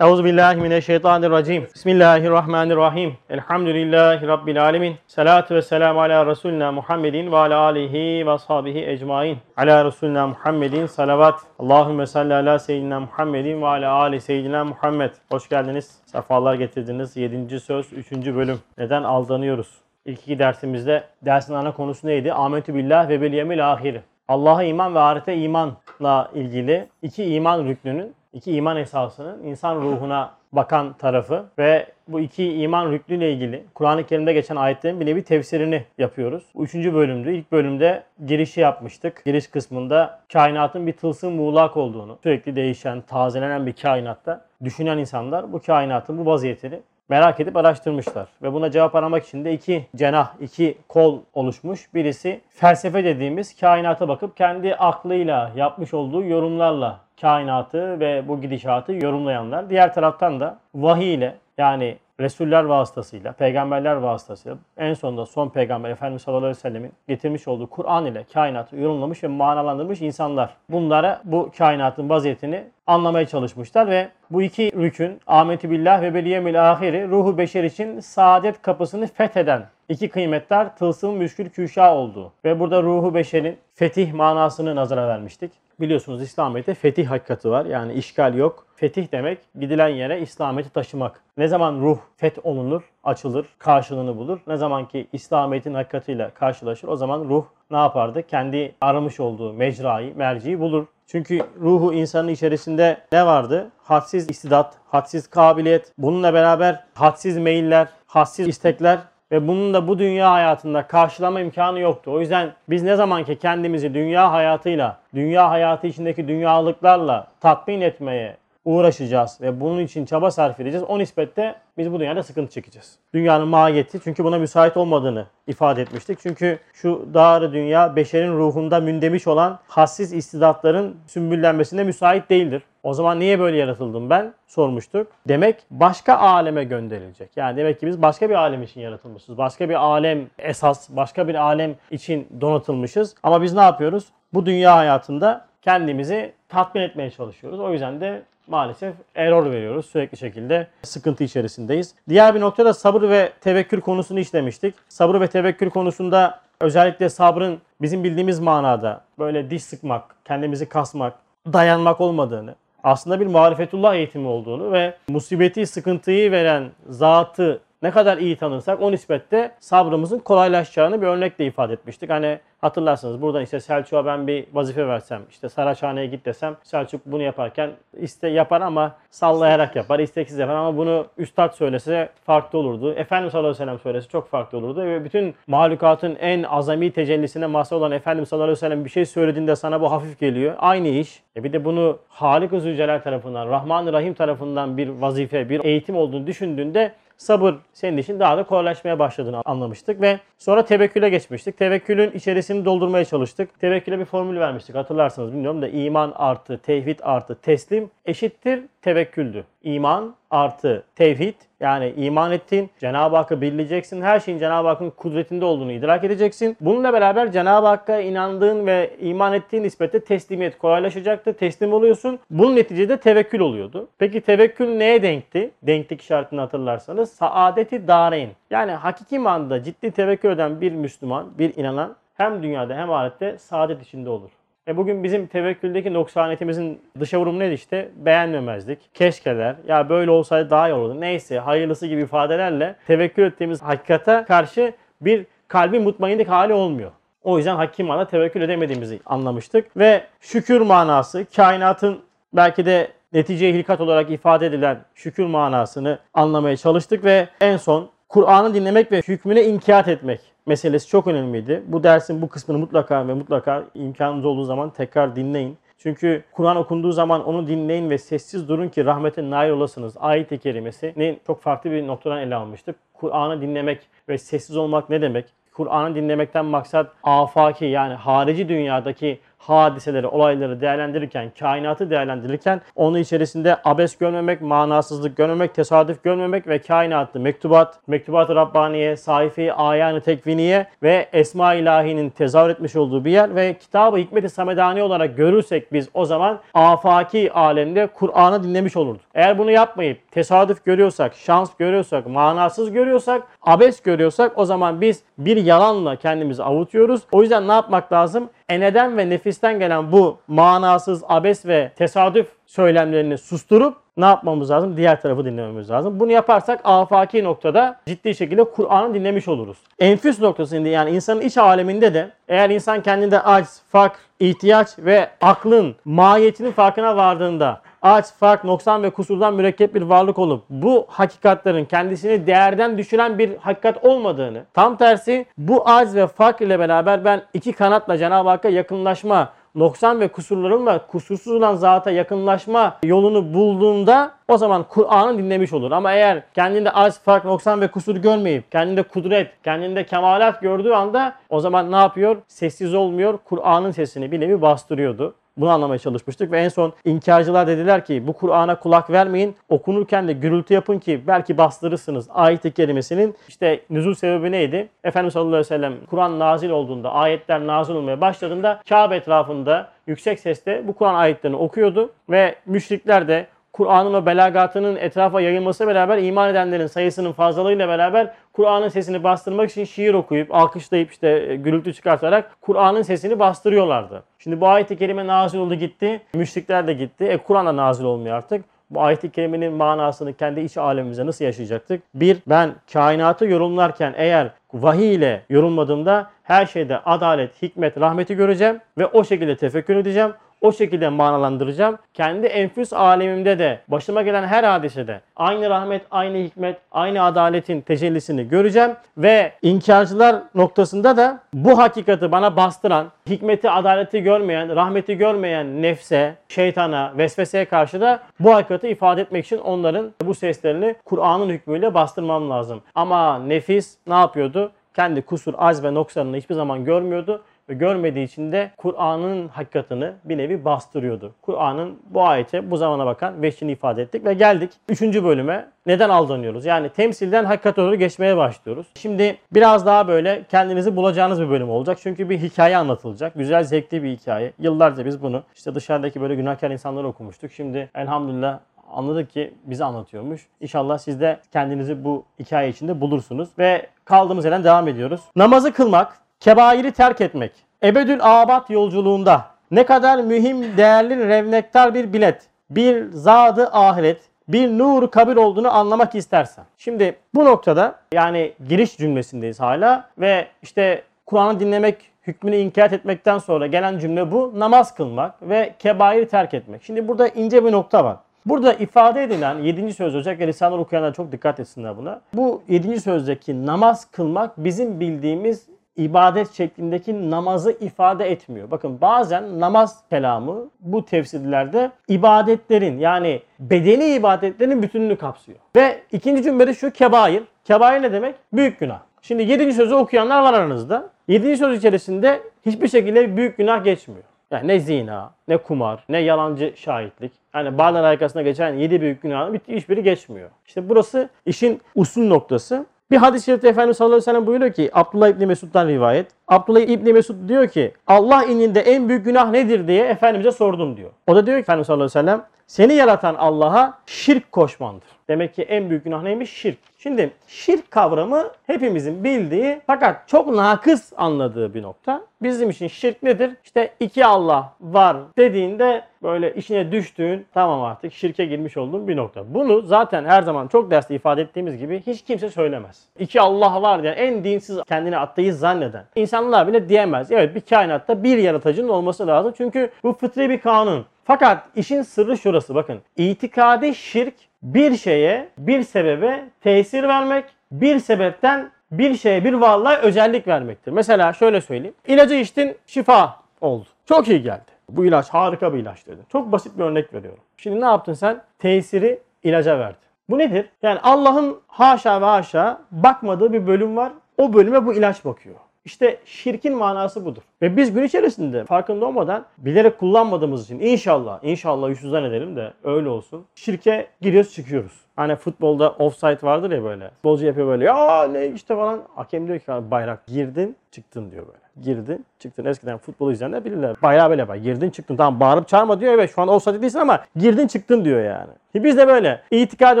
Euzu billahi mineşşeytanirracim. Bismillahirrahmanirrahim. Elhamdülillahi rabbil alamin. Salatu vesselamü ala resulina Muhammedin ve ala alihi ve ashabihi ecmaîn. Ala resulina Muhammedin salavat. Allahumme salli ala seyyidina Muhammedin ve ala ali seyyidina Muhammed. Hoş geldiniz. Sefalar getirdiniz. 7. söz 3. bölüm. Neden aldanıyoruz? İlk iki dersimizde dersin ana konusu neydi? Amentü billah ve bil yevmil ahir. Allah'a iman ve ahirete imanla ilgili iki iman rüknünün, iki iman esasının insan ruhuna bakan tarafı ve bu iki iman rüknüyle ilgili Kur'an-ı Kerim'de geçen ayetlerin bir nevi tefsirini yapıyoruz. Bu üçüncü bölümdü. İlk bölümde girişi yapmıştık. Giriş kısmında kainatın bir tılsım muğlak olduğunu, sürekli değişen, tazelenen bir kainatta düşünen insanlar bu kainatın bu vaziyetini merak edip araştırmışlar. Ve buna cevap aramak için de iki cenah, iki kol oluşmuş. Birisi felsefe dediğimiz kainata bakıp kendi aklıyla yapmış olduğu yorumlarla kainatı ve bu gidişatı yorumlayanlar. Diğer taraftan da vahiy ile yani Resuller vasıtasıyla, peygamberler vasıtasıyla en sonunda son peygamber Efendimiz sallallahu aleyhi ve sellemin getirmiş olduğu Kur'an ile kainatı yorumlamış ve manalandırmış insanlar. Bunlara bu kainatın vaziyetini anlamaya çalışmışlar ve bu iki rükün Ahmeti Billah ve Beliyemil Ahiri ruhu beşer için saadet kapısını fetheden iki kıymetler tılsım müşkül küşa oldu. Ve burada ruhu beşerin fetih manasını nazara vermiştik. Biliyorsunuz İslamiyet'te fetih hakikati var. Yani işgal yok. Fetih demek gidilen yere İslamiyet'i taşımak. Ne zaman ruh feth olunur, açılır, karşılığını bulur. Ne zaman ki İslamiyet'in hakikatiyle karşılaşır o zaman ruh ne yapardı? Kendi aramış olduğu mecrayı, merciyi bulur. Çünkü ruhu insanın içerisinde ne vardı? Hadsiz istidat, hadsiz kabiliyet, bununla beraber hadsiz meyiller, hadsiz istekler ve bunun da bu dünya hayatında karşılama imkanı yoktu. O yüzden biz ne zaman ki kendimizi dünya hayatıyla, dünya hayatı içindeki dünyalıklarla tatmin etmeye uğraşacağız ve bunun için çaba sarf edeceğiz. O nispette biz bu dünyada sıkıntı çekeceğiz. Dünyanın mahiyeti çünkü buna müsait olmadığını ifade etmiştik. Çünkü şu dağrı dünya beşerin ruhunda mündemiş olan hassiz istidatların sümbüllenmesine müsait değildir. O zaman niye böyle yaratıldım ben sormuştuk. Demek başka aleme gönderilecek. Yani demek ki biz başka bir alem için yaratılmışız. Başka bir alem esas, başka bir alem için donatılmışız. Ama biz ne yapıyoruz? Bu dünya hayatında kendimizi tatmin etmeye çalışıyoruz. O yüzden de maalesef error veriyoruz. Sürekli şekilde sıkıntı içerisindeyiz. Diğer bir noktada sabır ve tevekkül konusunu işlemiştik. Sabır ve tevekkül konusunda özellikle sabrın bizim bildiğimiz manada böyle diş sıkmak, kendimizi kasmak, dayanmak olmadığını, aslında bir marifetullah eğitimi olduğunu ve musibeti, sıkıntıyı veren zatı ne kadar iyi tanırsak o nispette sabrımızın kolaylaşacağını bir örnekle ifade etmiştik. Hani hatırlarsınız buradan işte Selçuk'a ben bir vazife versem, işte Saraçhane'ye git desem Selçuk bunu yaparken iste yapar ama sallayarak yapar, isteksiz yapar ama bunu üstad söylese farklı olurdu. Efendimiz sallallahu aleyhi ve sellem söylese çok farklı olurdu ve bütün mahlukatın en azami tecellisine mahsul olan Efendimiz sallallahu aleyhi ve sellem bir şey söylediğinde sana bu hafif geliyor. Aynı iş. E bir de bunu Halik-i Zülcelal tarafından, Rahman-ı Rahim tarafından bir vazife, bir eğitim olduğunu düşündüğünde sabır senin için daha da kolaylaşmaya başladığını anlamıştık ve sonra tevekküle geçmiştik. Tevekkülün içerisini doldurmaya çalıştık. Tevekküle bir formül vermiştik hatırlarsınız bilmiyorum da iman artı tevhid artı teslim eşittir tevekküldü. İman artı tevhid yani iman ettin, Cenab-ı Hakk'ı bileceksin, her şeyin Cenab-ı Hakk'ın kudretinde olduğunu idrak edeceksin. Bununla beraber Cenab-ı Hakk'a inandığın ve iman ettiğin nispette teslimiyet kolaylaşacaktı. Teslim oluyorsun. Bunun neticede tevekkül oluyordu. Peki tevekkül neye denkti? Denklik şartını hatırlarsanız saadeti dareyn. Yani hakiki manada ciddi tevekkül eden bir Müslüman, bir inanan hem dünyada hem ahirette saadet içinde olur. E bugün bizim tevekküldeki noksaniyetimizin dışa vurumu neydi işte? Beğenmemezlik, keşkeler, ya böyle olsaydı daha iyi olurdu. Neyse hayırlısı gibi ifadelerle tevekkül ettiğimiz hakikate karşı bir kalbin mutmainlik hali olmuyor. O yüzden hakim manada tevekkül edemediğimizi anlamıştık. Ve şükür manası kainatın belki de netice hilkat olarak ifade edilen şükür manasını anlamaya çalıştık ve en son Kur'an'ı dinlemek ve hükmüne inkiyat etmek meselesi çok önemliydi. Bu dersin bu kısmını mutlaka ve mutlaka imkanınız olduğu zaman tekrar dinleyin. Çünkü Kur'an okunduğu zaman onu dinleyin ve sessiz durun ki rahmete nail olasınız. Ayet-i kerimesini çok farklı bir noktadan ele almıştık. Kur'an'ı dinlemek ve sessiz olmak ne demek? Kur'an'ı dinlemekten maksat afaki yani harici dünyadaki hadiseleri, olayları değerlendirirken, kainatı değerlendirirken onu içerisinde abes görmemek, manasızlık görmemek, tesadüf görmemek ve kainatı, mektubat, mektubat-ı Rabbaniye, sayfi ayanı tekviniye ve Esma ilahinin tezahür etmiş olduğu bir yer ve kitabı hikmet-i samedani olarak görürsek biz o zaman afaki alemde Kur'an'ı dinlemiş olurduk. Eğer bunu yapmayıp tesadüf görüyorsak, şans görüyorsak, manasız görüyorsak, abes görüyorsak o zaman biz bir yalanla kendimizi avutuyoruz. O yüzden ne yapmak lazım? Eneden ve nefisten gelen bu manasız, abes ve tesadüf söylemlerini susturup ne yapmamız lazım? Diğer tarafı dinlememiz lazım. Bunu yaparsak afaki noktada ciddi şekilde Kur'an'ı dinlemiş oluruz. Enfüs noktasında yani insanın iç aleminde de eğer insan kendinde aciz, fakr, ihtiyaç ve aklın mahiyetinin farkına vardığında aç, fark, noksan ve kusurdan mürekkep bir varlık olup bu hakikatlerin kendisini değerden düşüren bir hakikat olmadığını, tam tersi bu aciz ve fark ile beraber ben iki kanatla Cenab-ı Hakk'a yakınlaşma, noksan ve kusurlarımla kusursuz olan zata yakınlaşma yolunu bulduğunda o zaman Kur'an'ı dinlemiş olur. Ama eğer kendinde az fark, noksan ve kusur görmeyip kendinde kudret, kendinde kemalat gördüğü anda o zaman ne yapıyor? Sessiz olmuyor. Kur'an'ın sesini bir nevi bastırıyordu. Bunu anlamaya çalışmıştık ve en son inkarcılar dediler ki bu Kur'an'a kulak vermeyin. Okunurken de gürültü yapın ki belki bastırırsınız. Ayet-i kerimesinin işte nüzul sebebi neydi? Efendimiz sallallahu aleyhi ve sellem Kur'an nazil olduğunda, ayetler nazil olmaya başladığında Kabe etrafında yüksek sesle bu Kur'an ayetlerini okuyordu ve müşrikler de Kur'an'ın o belagatının etrafa yayılması beraber iman edenlerin sayısının fazlalığıyla beraber Kur'an'ın sesini bastırmak için şiir okuyup, alkışlayıp işte e, gürültü çıkartarak Kur'an'ın sesini bastırıyorlardı. Şimdi bu ayet-i kerime nazil oldu gitti. Müşrikler de gitti. E Kur'an da nazil olmuyor artık. Bu ayet-i kerimenin manasını kendi iç alemimize nasıl yaşayacaktık? Bir, ben kainatı yorumlarken eğer vahiy ile yorumladığımda her şeyde adalet, hikmet, rahmeti göreceğim ve o şekilde tefekkür edeceğim o şekilde manalandıracağım. Kendi enfüs alemimde de başıma gelen her hadisede aynı rahmet, aynı hikmet, aynı adaletin tecellisini göreceğim ve inkarcılar noktasında da bu hakikati bana bastıran, hikmeti, adaleti görmeyen, rahmeti görmeyen nefse, şeytana, vesveseye karşı da bu hakikati ifade etmek için onların bu seslerini Kur'an'ın hükmüyle bastırmam lazım. Ama nefis ne yapıyordu? Kendi kusur, az ve noksanını hiçbir zaman görmüyordu ve görmediği için de Kur'an'ın hakikatini bir nevi bastırıyordu. Kur'an'ın bu ayete bu zamana bakan veçini ifade ettik ve geldik 3. bölüme. Neden aldanıyoruz? Yani temsilden hakikate doğru geçmeye başlıyoruz. Şimdi biraz daha böyle kendinizi bulacağınız bir bölüm olacak. Çünkü bir hikaye anlatılacak. Güzel, zevkli bir hikaye. Yıllarca biz bunu işte dışarıdaki böyle günahkar insanları okumuştuk. Şimdi elhamdülillah anladık ki bize anlatıyormuş. İnşallah siz de kendinizi bu hikaye içinde bulursunuz. Ve kaldığımız yerden devam ediyoruz. Namazı kılmak Kebairi terk etmek. Ebedül abat yolculuğunda ne kadar mühim, değerli, revnektar bir bilet, bir zadı ahiret, bir nur kabir olduğunu anlamak istersen. Şimdi bu noktada yani giriş cümlesindeyiz hala ve işte Kur'an'ı dinlemek, hükmünü inkar etmekten sonra gelen cümle bu. Namaz kılmak ve kebairi terk etmek. Şimdi burada ince bir nokta var. Burada ifade edilen 7. söz özellikle lisanlar okuyanlar çok dikkat etsinler buna. Bu 7. sözdeki namaz kılmak bizim bildiğimiz ibadet şeklindeki namazı ifade etmiyor. Bakın bazen namaz kelamı bu tefsirlerde ibadetlerin yani bedeni ibadetlerin bütününü kapsıyor. Ve ikinci cümlede şu kebair. Kebair ne demek? Büyük günah. Şimdi 7. sözü okuyanlar var aranızda. 7. söz içerisinde hiçbir şekilde büyük günah geçmiyor. Yani ne zina, ne kumar, ne yalancı şahitlik. Yani barlar arkasına geçen 7 büyük günahın hiçbiri geçmiyor. İşte burası işin usul noktası. Bir hadis-i şerifte Efendimiz sallallahu aleyhi ve sellem buyuruyor ki Abdullah İbni Mesud'dan rivayet. Abdullah İbni Mesud diyor ki Allah ininde en büyük günah nedir diye Efendimiz'e sordum diyor. O da diyor ki Efendimiz sallallahu aleyhi ve sellem seni yaratan Allah'a şirk koşmandır. Demek ki en büyük günah neymiş? Şirk. Şimdi şirk kavramı hepimizin bildiği fakat çok nakıs anladığı bir nokta. Bizim için şirk nedir? İşte iki Allah var dediğinde böyle işine düştüğün tamam artık şirke girmiş olduğun bir nokta. Bunu zaten her zaman çok derste ifade ettiğimiz gibi hiç kimse söylemez. İki Allah var diye en dinsiz kendini attıyı zanneden insanlar bile diyemez. Evet bir kainatta bir yaratıcının olması lazım. Çünkü bu fıtri bir kanun. Fakat işin sırrı şurası bakın. İtikadi şirk bir şeye, bir sebebe tesir vermek, bir sebepten bir şeye, bir varlığa özellik vermektir. Mesela şöyle söyleyeyim. İlacı içtin, şifa oldu. Çok iyi geldi. Bu ilaç harika bir ilaç dedi. Çok basit bir örnek veriyorum. Şimdi ne yaptın sen? Tesiri ilaca verdin. Bu nedir? Yani Allah'ın haşa ve haşa bakmadığı bir bölüm var. O bölüme bu ilaç bakıyor. İşte şirkin manası budur. Ve biz gün içerisinde farkında olmadan bilerek kullanmadığımız için inşallah, inşallah yüzsüzden edelim de öyle olsun. Şirke giriyoruz çıkıyoruz. Hani futbolda offside vardır ya böyle. Futbolcu yapıyor böyle ya ne işte falan. Hakem diyor ki bayrak girdin çıktın diyor böyle. Girdin çıktın. Eskiden futbolu izleyenler bilirler. Bayrağı böyle yapar. Girdin çıktın. Tamam bağırıp çağırma diyor. Evet şu an offside değilsin ama girdin çıktın diyor yani. Biz de böyle itikadi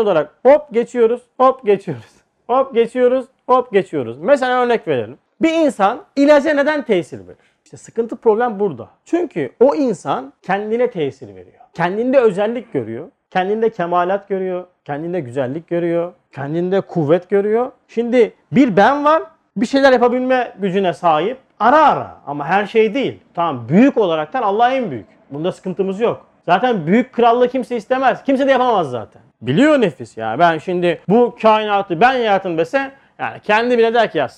olarak hop geçiyoruz, hop geçiyoruz. Hop geçiyoruz, hop geçiyoruz. Mesela örnek verelim. Bir insan ilaca neden tesir verir? İşte sıkıntı problem burada. Çünkü o insan kendine tesir veriyor. Kendinde özellik görüyor. Kendinde kemalat görüyor. Kendinde güzellik görüyor. Kendinde kuvvet görüyor. Şimdi bir ben var. Bir şeyler yapabilme gücüne sahip. Ara ara ama her şey değil. Tamam büyük olaraktan Allah en büyük. Bunda sıkıntımız yok. Zaten büyük krallığı kimse istemez. Kimse de yapamaz zaten. Biliyor nefis ya. Ben şimdi bu kainatı ben yarattım dese yani kendi bile der ki ya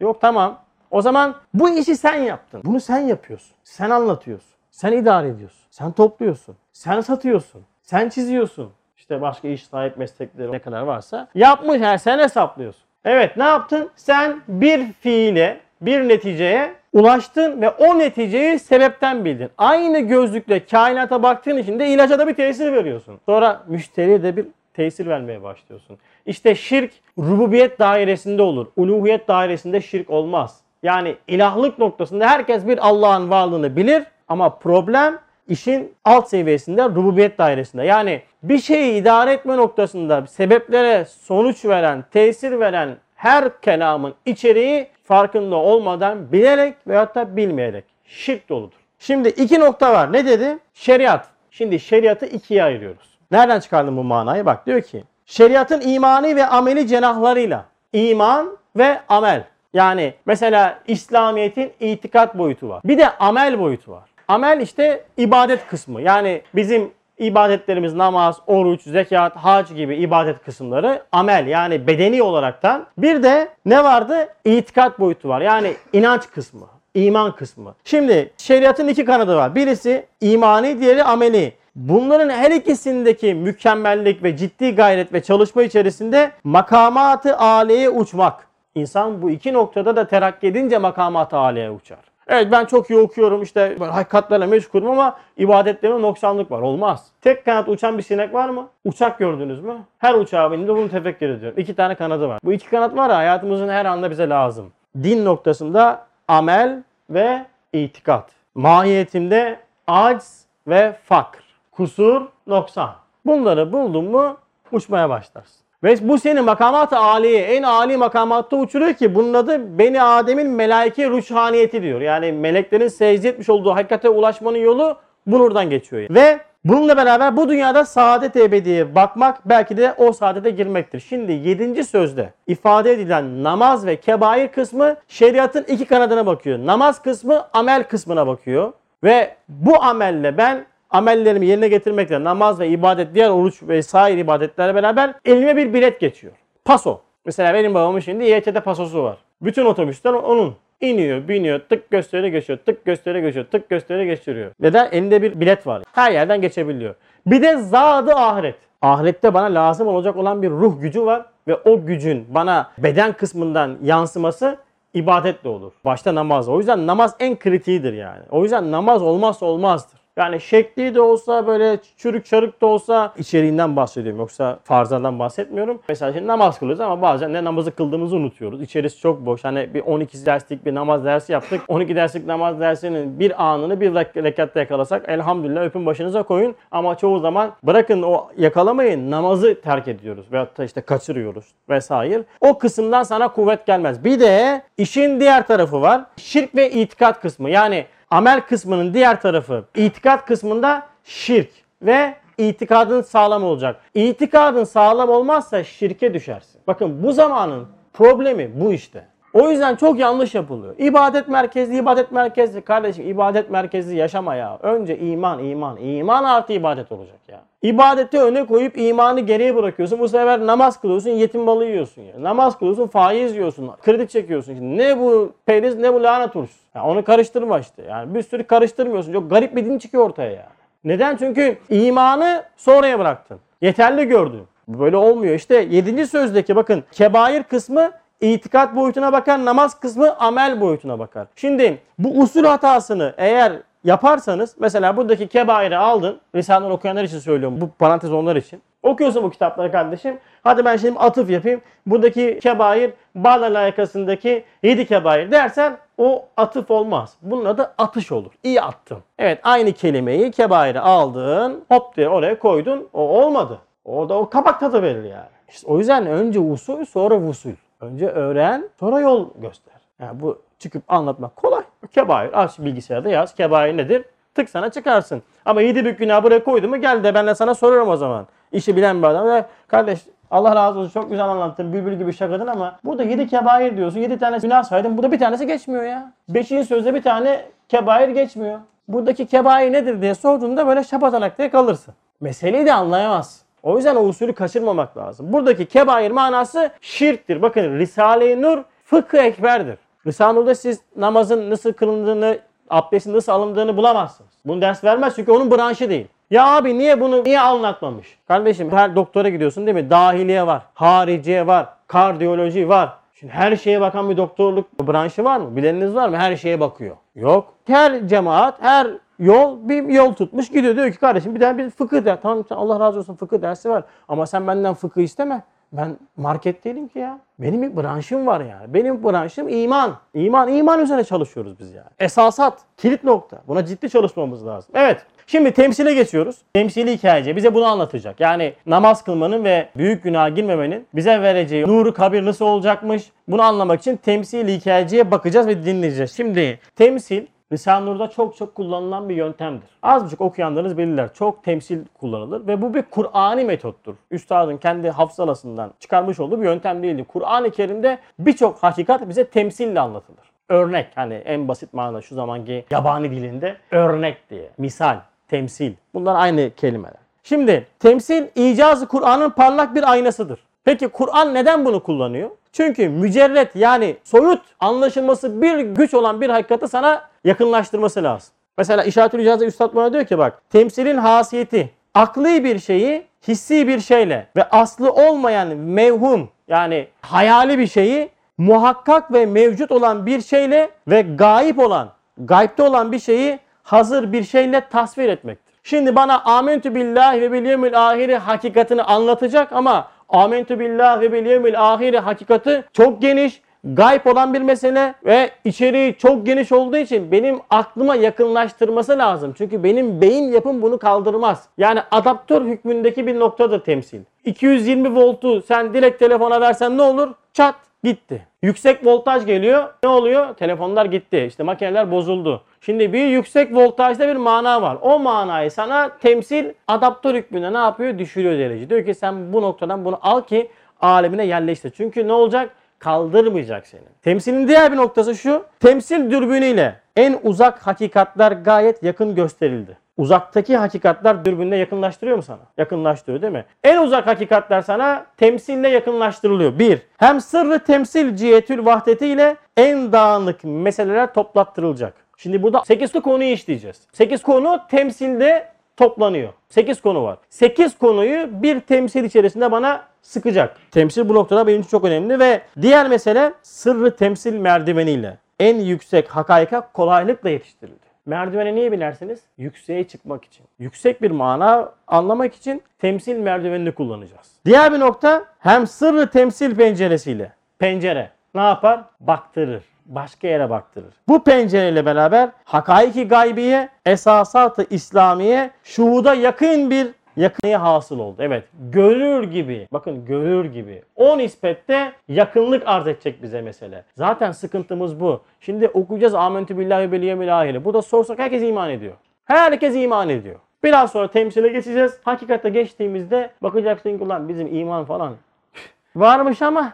Yok tamam. O zaman bu işi sen yaptın. Bunu sen yapıyorsun. Sen anlatıyorsun. Sen idare ediyorsun. Sen topluyorsun. Sen satıyorsun. Sen çiziyorsun. İşte başka iş sahip meslekleri ne kadar varsa. Yapmış her sen hesaplıyorsun. Evet ne yaptın? Sen bir fiile, bir neticeye ulaştın ve o neticeyi sebepten bildin. Aynı gözlükle kainata baktığın için de ilaca da bir tesir veriyorsun. Sonra müşteriye de bir tesir vermeye başlıyorsun. İşte şirk rububiyet dairesinde olur. Uluhiyet dairesinde şirk olmaz. Yani ilahlık noktasında herkes bir Allah'ın varlığını bilir ama problem işin alt seviyesinde rububiyet dairesinde. Yani bir şeyi idare etme noktasında sebeplere sonuç veren, tesir veren her kelamın içeriği farkında olmadan bilerek veyahut da bilmeyerek şirk doludur. Şimdi iki nokta var. Ne dedi? Şeriat. Şimdi şeriatı ikiye ayırıyoruz. Nereden çıkardım bu manayı? Bak diyor ki şeriatın imani ve ameli cenahlarıyla iman ve amel. Yani mesela İslamiyet'in itikat boyutu var. Bir de amel boyutu var. Amel işte ibadet kısmı. Yani bizim ibadetlerimiz namaz, oruç, zekat, hac gibi ibadet kısımları amel yani bedeni olaraktan. Bir de ne vardı? İtikat boyutu var. Yani inanç kısmı, iman kısmı. Şimdi şeriatın iki kanadı var. Birisi imani, diğeri ameli. Bunların her ikisindeki mükemmellik ve ciddi gayret ve çalışma içerisinde makamatı aleye uçmak. İnsan bu iki noktada da terakki edince makamatı aleye uçar. Evet ben çok iyi okuyorum işte hakikatlerle meşgulüm ama ibadetlerimde noksanlık var. Olmaz. Tek kanat uçan bir sinek var mı? Uçak gördünüz mü? Her uçağa bindiğinde bunu tefekkür ediyorum. İki tane kanadı var. Bu iki kanat var ya hayatımızın her anda bize lazım. Din noktasında amel ve itikat. Mahiyetinde acz ve fakr kusur, noksan. Bunları buldun mu uçmaya başlarsın. Ve bu seni makamat-ı aliye, en âli makamatta uçuruyor ki bunun adı Beni Adem'in melaike ruhhaniyeti diyor. Yani meleklerin secde etmiş olduğu hakikate ulaşmanın yolu buradan geçiyor. Ve bununla beraber bu dünyada saadet ebediye bakmak belki de o saadete girmektir. Şimdi 7. sözde ifade edilen namaz ve kebair kısmı şeriatın iki kanadına bakıyor. Namaz kısmı amel kısmına bakıyor. Ve bu amelle ben amellerimi yerine getirmekle namaz ve ibadet, diğer oruç vesaire ibadetlerle beraber elime bir bilet geçiyor. Paso. Mesela benim babamın şimdi İETT pasosu var. Bütün otobüsler onun. İniyor, biniyor, tık gösteri geçiyor, tık gösteri geçiyor, tık gösteri geçiriyor. Neden? Elinde bir bilet var. Her yerden geçebiliyor. Bir de zadı ahiret. Ahirette bana lazım olacak olan bir ruh gücü var ve o gücün bana beden kısmından yansıması ibadetle olur. Başta namaz. O yüzden namaz en kritiğidir yani. O yüzden namaz olmazsa olmazdır. Yani şekli de olsa böyle çürük çarık da olsa içeriğinden bahsediyorum. Yoksa farzlardan bahsetmiyorum. Mesela şimdi namaz kılıyoruz ama bazen de namazı kıldığımızı unutuyoruz. İçerisi çok boş. Hani bir 12 derslik bir namaz dersi yaptık. 12 derslik namaz dersinin bir anını bir rekatta yakalasak elhamdülillah öpün başınıza koyun. Ama çoğu zaman bırakın o yakalamayı namazı terk ediyoruz. Veyahut da işte kaçırıyoruz vesaire. O kısımdan sana kuvvet gelmez. Bir de işin diğer tarafı var. Şirk ve itikat kısmı. Yani amel kısmının diğer tarafı itikat kısmında şirk ve itikadın sağlam olacak. İtikadın sağlam olmazsa şirke düşersin. Bakın bu zamanın problemi bu işte. O yüzden çok yanlış yapılıyor. İbadet merkezli, ibadet merkezli. Kardeşim ibadet merkezli yaşama ya. Önce iman, iman. İman artı ibadet olacak ya. İbadeti öne koyup imanı geriye bırakıyorsun. Bu sefer namaz kılıyorsun, yetim balı yiyorsun ya. Namaz kılıyorsun, faiz yiyorsun, kredi çekiyorsun. Şimdi ne bu periz ne bu lanet turşusu. Yani onu karıştırma işte. Yani bir sürü karıştırmıyorsun. Çok garip bir din çıkıyor ortaya ya. Neden? Çünkü imanı sonraya bıraktın. Yeterli gördün. Böyle olmuyor. İşte 7. sözdeki bakın kebair kısmı itikat boyutuna bakar, namaz kısmı amel boyutuna bakar. Şimdi bu usul hatasını eğer yaparsanız mesela buradaki kebairi aldın. Risale'den okuyanlar için söylüyorum. Bu parantez onlar için. Okuyorsun bu kitapları kardeşim. Hadi ben şimdi atıf yapayım. Buradaki kebair Bağla layıkasındaki 7 kebair dersen o atıf olmaz. Bunun adı atış olur. İyi attın. Evet aynı kelimeyi kebairi aldın. Hop diye oraya koydun. O olmadı. Orada o kabak tadı verir yani. İşte o yüzden önce usul sonra vusul. Önce öğren sonra yol göster. Yani bu çıkıp anlatmak kolay. Kebair aç bilgisayarda yaz. Kebair nedir? Tık sana çıkarsın. Ama yedi büyük günah buraya koydu mu gel de ben de sana sorarım o zaman. İşi bilen bir adam. Kardeş Allah razı olsun çok güzel anlattın. Bülbül gibi şakadın ama burada yedi kebair diyorsun. Yedi tane günah saydın. Burada bir tanesi geçmiyor ya. Beşinci sözde bir tane kebair geçmiyor. Buradaki kebair nedir diye sorduğunda böyle şapatanak diye kalırsın. Meseleyi de anlayamaz. O yüzden o usulü kaçırmamak lazım. Buradaki kebair manası şirktir. Bakın Risale-i Nur fıkıh ekberdir. Risale-i Nur'da siz namazın nasıl kılındığını, abdestin nasıl alındığını bulamazsınız. Bunu ders vermez çünkü onun branşı değil. Ya abi niye bunu niye anlatmamış? Kardeşim her doktora gidiyorsun değil mi? Dahiliye var, hariciye var, kardiyoloji var. Şimdi her şeye bakan bir doktorluk branşı var mı? Bileniniz var mı? Her şeye bakıyor. Yok. Her cemaat, her yol bir yol tutmuş gidiyor. Diyor ki kardeşim bir tane bir fıkıh der. Tamam Allah razı olsun fıkıh dersi var. Ama sen benden fıkıh isteme. Ben market değilim ki ya. Benim bir branşım var yani. Benim branşım iman. İman, iman üzerine çalışıyoruz biz yani. Esasat, kilit nokta. Buna ciddi çalışmamız lazım. Evet. Şimdi temsile geçiyoruz. Temsili hikayece bize bunu anlatacak. Yani namaz kılmanın ve büyük günaha girmemenin bize vereceği nuru kabir nasıl olacakmış? Bunu anlamak için temsili hikayeciye bakacağız ve dinleyeceğiz. Şimdi temsil Risale-i Nur'da çok çok kullanılan bir yöntemdir. Az buçuk okuyanlarınız bilirler. Çok temsil kullanılır ve bu bir Kur'ani metottur. Üstadın kendi hafsalasından çıkarmış olduğu bir yöntem değildir. Kur'an-ı Kerim'de birçok hakikat bize temsille anlatılır. Örnek hani en basit manada şu zamanki yabani dilinde örnek diye. Misal, temsil. Bunlar aynı kelimeler. Şimdi temsil icazı Kur'an'ın parlak bir aynasıdır. Peki Kur'an neden bunu kullanıyor? Çünkü mücerret yani soyut anlaşılması bir güç olan bir hakikati sana yakınlaştırması lazım. Mesela İşaretül İcaz'da Üstad bana diyor ki bak temsilin hasiyeti akli bir şeyi hissi bir şeyle ve aslı olmayan mevhum yani hayali bir şeyi muhakkak ve mevcut olan bir şeyle ve gayip olan, gaybte olan bir şeyi hazır bir şeyle tasvir etmektir. Şimdi bana amentü billahi ve bil yevmil ahiri hakikatini anlatacak ama amentü billahi ve bil yevmil ahiri hakikati çok geniş, gayb olan bir mesele ve içeriği çok geniş olduğu için benim aklıma yakınlaştırması lazım. Çünkü benim beyin yapım bunu kaldırmaz. Yani adaptör hükmündeki bir noktadır temsil. 220 voltu sen direkt telefona versen ne olur? Çat gitti. Yüksek voltaj geliyor. Ne oluyor? Telefonlar gitti. İşte makineler bozuldu. Şimdi bir yüksek voltajda bir mana var. O manayı sana temsil adaptör hükmünde ne yapıyor? Düşürüyor derece. Diyor ki sen bu noktadan bunu al ki alemine yerleştir. Çünkü ne olacak? Kaldırmayacak seni. Temsilin diğer bir noktası şu. Temsil dürbünüyle en uzak hakikatler gayet yakın gösterildi. Uzaktaki hakikatler dürbünle yakınlaştırıyor mu sana? Yakınlaştırıyor değil mi? En uzak hakikatler sana temsille yakınlaştırılıyor. Bir, hem sırrı temsil cihetül vahdetiyle en dağınık meseleler toplattırılacak. Şimdi burada 8 konuyu işleyeceğiz. 8 konu temsilde toplanıyor. 8 konu var. 8 konuyu bir temsil içerisinde bana sıkacak. Temsil bu noktada benim için çok önemli ve diğer mesele sırrı temsil merdiveniyle en yüksek hakaika kolaylıkla yetiştirildi. Merdiveni niye binersiniz? Yükseğe çıkmak için. Yüksek bir mana anlamak için temsil merdivenini kullanacağız. Diğer bir nokta hem sırrı temsil penceresiyle. Pencere ne yapar? Baktırır başka yere baktırır. Bu pencereyle beraber hakaiki gaybiye, esasatı İslamiye, şuhuda yakın bir yakınlığa hasıl oldu. Evet görür gibi bakın görür gibi o nispette yakınlık arz edecek bize mesele. Zaten sıkıntımız bu. Şimdi okuyacağız amentü billahi vel yevmil ahire. Burada sorsak herkes iman ediyor. Herkes iman ediyor. Biraz sonra temsile geçeceğiz. Hakikate geçtiğimizde bakacaksın ki ulan bizim iman falan varmış ama